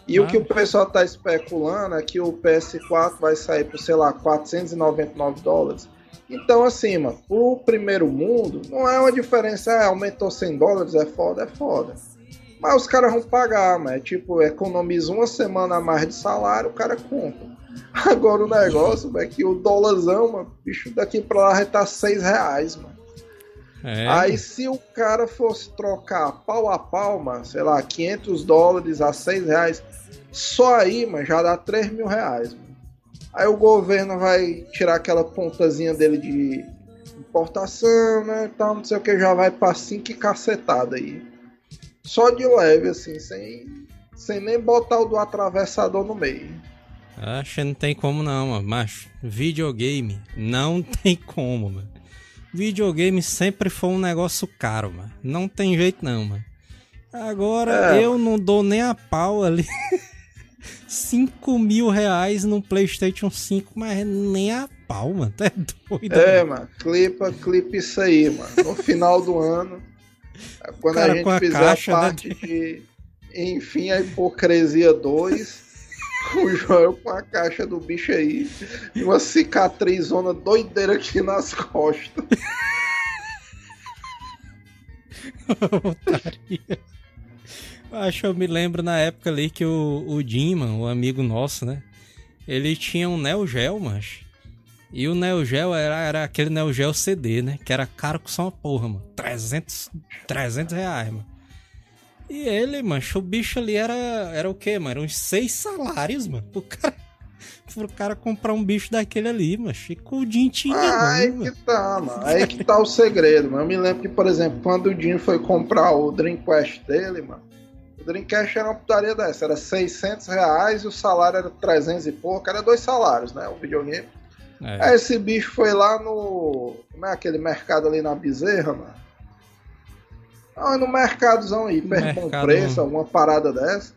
E o Ah. que o pessoal tá especulando é que o PS4 vai sair por, sei lá, 499 dólares. Então, assim, mano, pro primeiro mundo, não é uma diferença, ah, aumentou 100 dólares, é foda, é foda. Mas os caras vão pagar, mas é tipo, economiza uma semana a mais de salário, o cara compra. Agora o negócio é que o dólarzão, mano, bicho daqui pra lá vai estar 6 reais, mano. É, Aí se o cara fosse trocar pau a pau, mano, sei lá, 500 dólares a 6 reais, só aí, mano, já dá 3 mil reais, mano. Aí o governo vai tirar aquela pontazinha dele de importação, né, tal, não sei o que, já vai pra 5 cacetada aí. Só de leve, assim, sem, sem nem botar o do atravessador no meio. Acho que não tem como não, mano. Mas videogame não tem como, mano. Videogame sempre foi um negócio caro, mano. Não tem jeito não, mano. Agora É. eu não dou nem a pau ali. 5 mil reais no PlayStation 5, mas nem a pau, mano. Tá doido? É, mano. mano, clipa, clipa isso aí, mano. No final do ano, quando Cara a gente a fizer caixa, a né? parte de Enfim, a Hipocrisia 2, o Joel com a caixa do bicho aí, e uma cicatrizona doideira aqui nas costas. Otaria. Acho que eu me lembro na época ali que o, o Jim, mano, o amigo nosso, né? Ele tinha um Neo Geo, mas. E o Neo Geo era, era aquele Neo Geo CD, né? Que era caro com só uma porra, mano. 300, 300 reais, mano. E ele, mano, o bicho ali era, era o quê, mano? Era uns seis salários, mano. Pro cara, pro cara comprar um bicho daquele ali, mano. E com o Jim tinha, Ah, aí não, que mano. tá, mano. Aí que tá o segredo, mano. Eu me lembro que, por exemplo, quando o Jim foi comprar o Dreamcast dele, mano, Dreamcast era uma putaria dessa, era 600 reais e o salário era 300 e pouco, era dois salários, né, o videogame. É. Aí esse bicho foi lá no, como é aquele mercado ali na Bezerra, mano? Ah, no mercadozão aí, bom Mercado- preço, alguma parada dessa.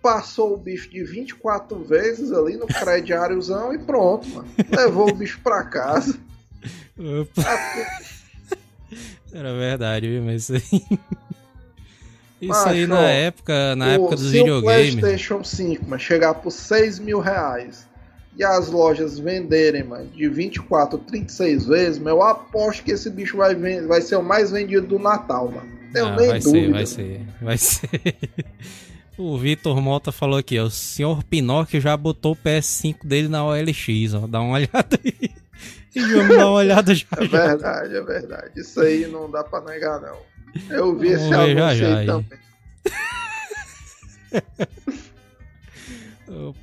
Passou o bicho de 24 vezes ali no crediáriozão e pronto, mano. Levou o bicho pra casa. Opa. Era verdade, viu? Mas isso aí. Isso Macho, aí na época, na O- época dos se o videogames. PlayStation 5 mas, chegar por 6 mil reais e as lojas venderem mano, de 24, 36 vezes, meu, eu aposto que esse bicho vai, vai ser o mais vendido do Natal, mano. Tenho Ah, nem vai dúvida. ser, vai ser, vai ser. O Vitor Mota falou aqui, ó. O senhor Pinóquio já botou o PS5 dele na OLX, ó. Dá uma olhada aí. E vamos dar uma olhada já. É já. verdade, é verdade. Isso aí não dá pra negar, não. Eu vi Vamos esse ver já, anúncio já aí também.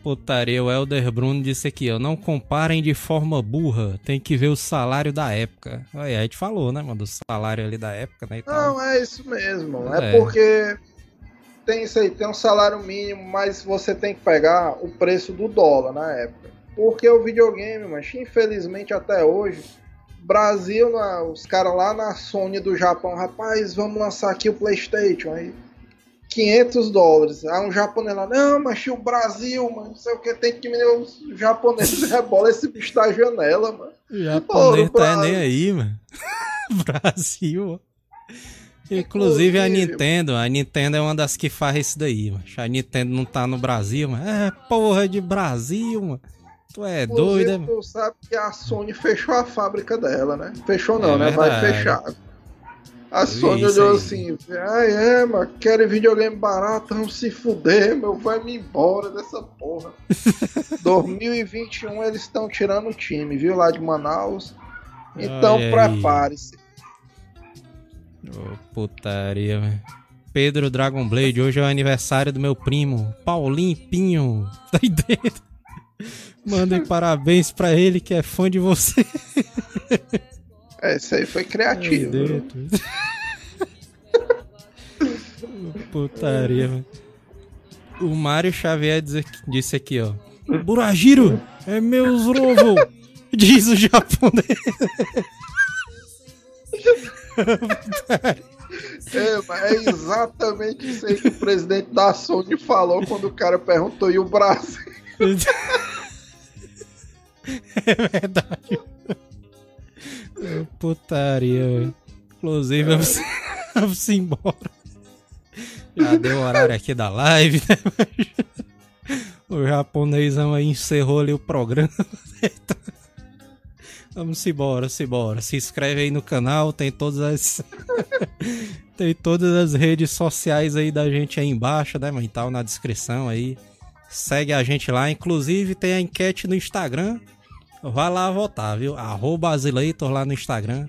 Putaria, o Elder Bruno disse aqui, ó. Não comparem de forma burra. Tem que ver o salário da época. Aí a gente falou, né, mano? Do salário ali da época, né? Não, é isso mesmo. É, É. porque tem isso aí, tem um salário mínimo, mas você tem que pegar o preço do dólar na época. Porque o videogame, mas infelizmente até hoje, Brasil, na- os caras lá na Sony do Japão, rapaz, vamos lançar aqui o PlayStation aí. 500 dólares. Aí um japonês lá, não, mas o Brasil, mano, não sei o que, tem que me. Os japoneses rebola esse bicho da janela, mano. O japonês Ô, tá Brasil. nem aí, mano. Brasil. Inclusive a. Nintendo, a Nintendo é uma das que faz isso daí, mano. A Nintendo não tá no Brasil, mano. É porra de Brasil, mano. Tu é Inclusive, mano. tu sabe que a Sony fechou a fábrica dela, né? Fechou não, É né? Vai fechar. A Eu Sony olhou assim, ai é, mano, querem videogame barato, vamos se fuder, meu, vai-me embora dessa porra. 2021 eles estão tirando o time, viu, lá de Manaus. Então prepare-se. Ô, putaria, velho. Pedro Dragon Blade, hoje é o aniversário do meu primo, Paulinho Pinho. Tá aí dentro. Mandem parabéns pra ele que é fã de você. É, isso aí foi criativo. Putaria. O Mário Xavier disse aqui, ó. Burajiro, é meu Zrovo, diz o japonês. É, mas é exatamente isso aí que o presidente da Sony falou quando o cara perguntou e o Brasil. É verdade. Putaria. Inclusive, vamos, vamos embora. Já deu o horário aqui da live, né? O japonesão aí encerrou ali o programa. Vamos embora, se embora. Se inscreve aí no canal, tem todas as. tem todas as redes sociais aí da gente aí embaixo, né, mano? E tal, na descrição aí. Segue a gente lá. Inclusive tem a enquete no Instagram. Vai lá votar, viu? Arroba Azileitor lá no Instagram.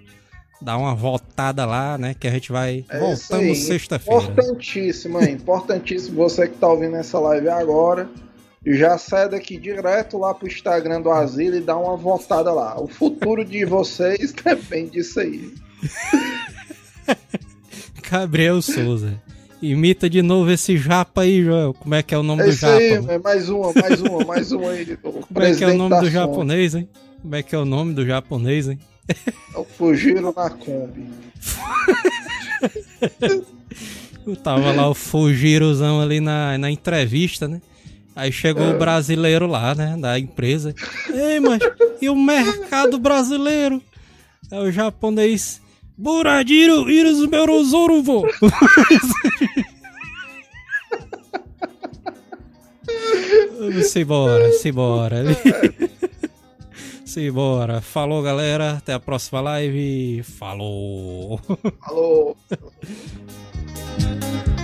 Dá uma votada lá, né? Que a gente vai. É Voltamos sexta-feira. Importantíssimo, hein? Importantíssimo você que tá ouvindo essa live agora. Já sai daqui direto lá pro Instagram do Asilo e dá uma votada lá. O futuro de vocês depende disso aí. Gabriel Souza. Imita de novo esse japa aí, Joel. Como é que é o nome É do japa? aí, é mais uma, mais uma, mais uma aí. Como é que é o nome do japonês, hein? Como é que é o nome do japonês, hein? É o Fugiram na Kombi. Eu tava lá o Fujirozão ali na, na entrevista, né? Aí chegou É. o brasileiro lá, né? Da empresa. Ei, mas e o mercado brasileiro? É o japonês. Buradiro, iros meurozoro, embora, simbora. Simbora. Falou, galera. Até a próxima live. Falou. Alô.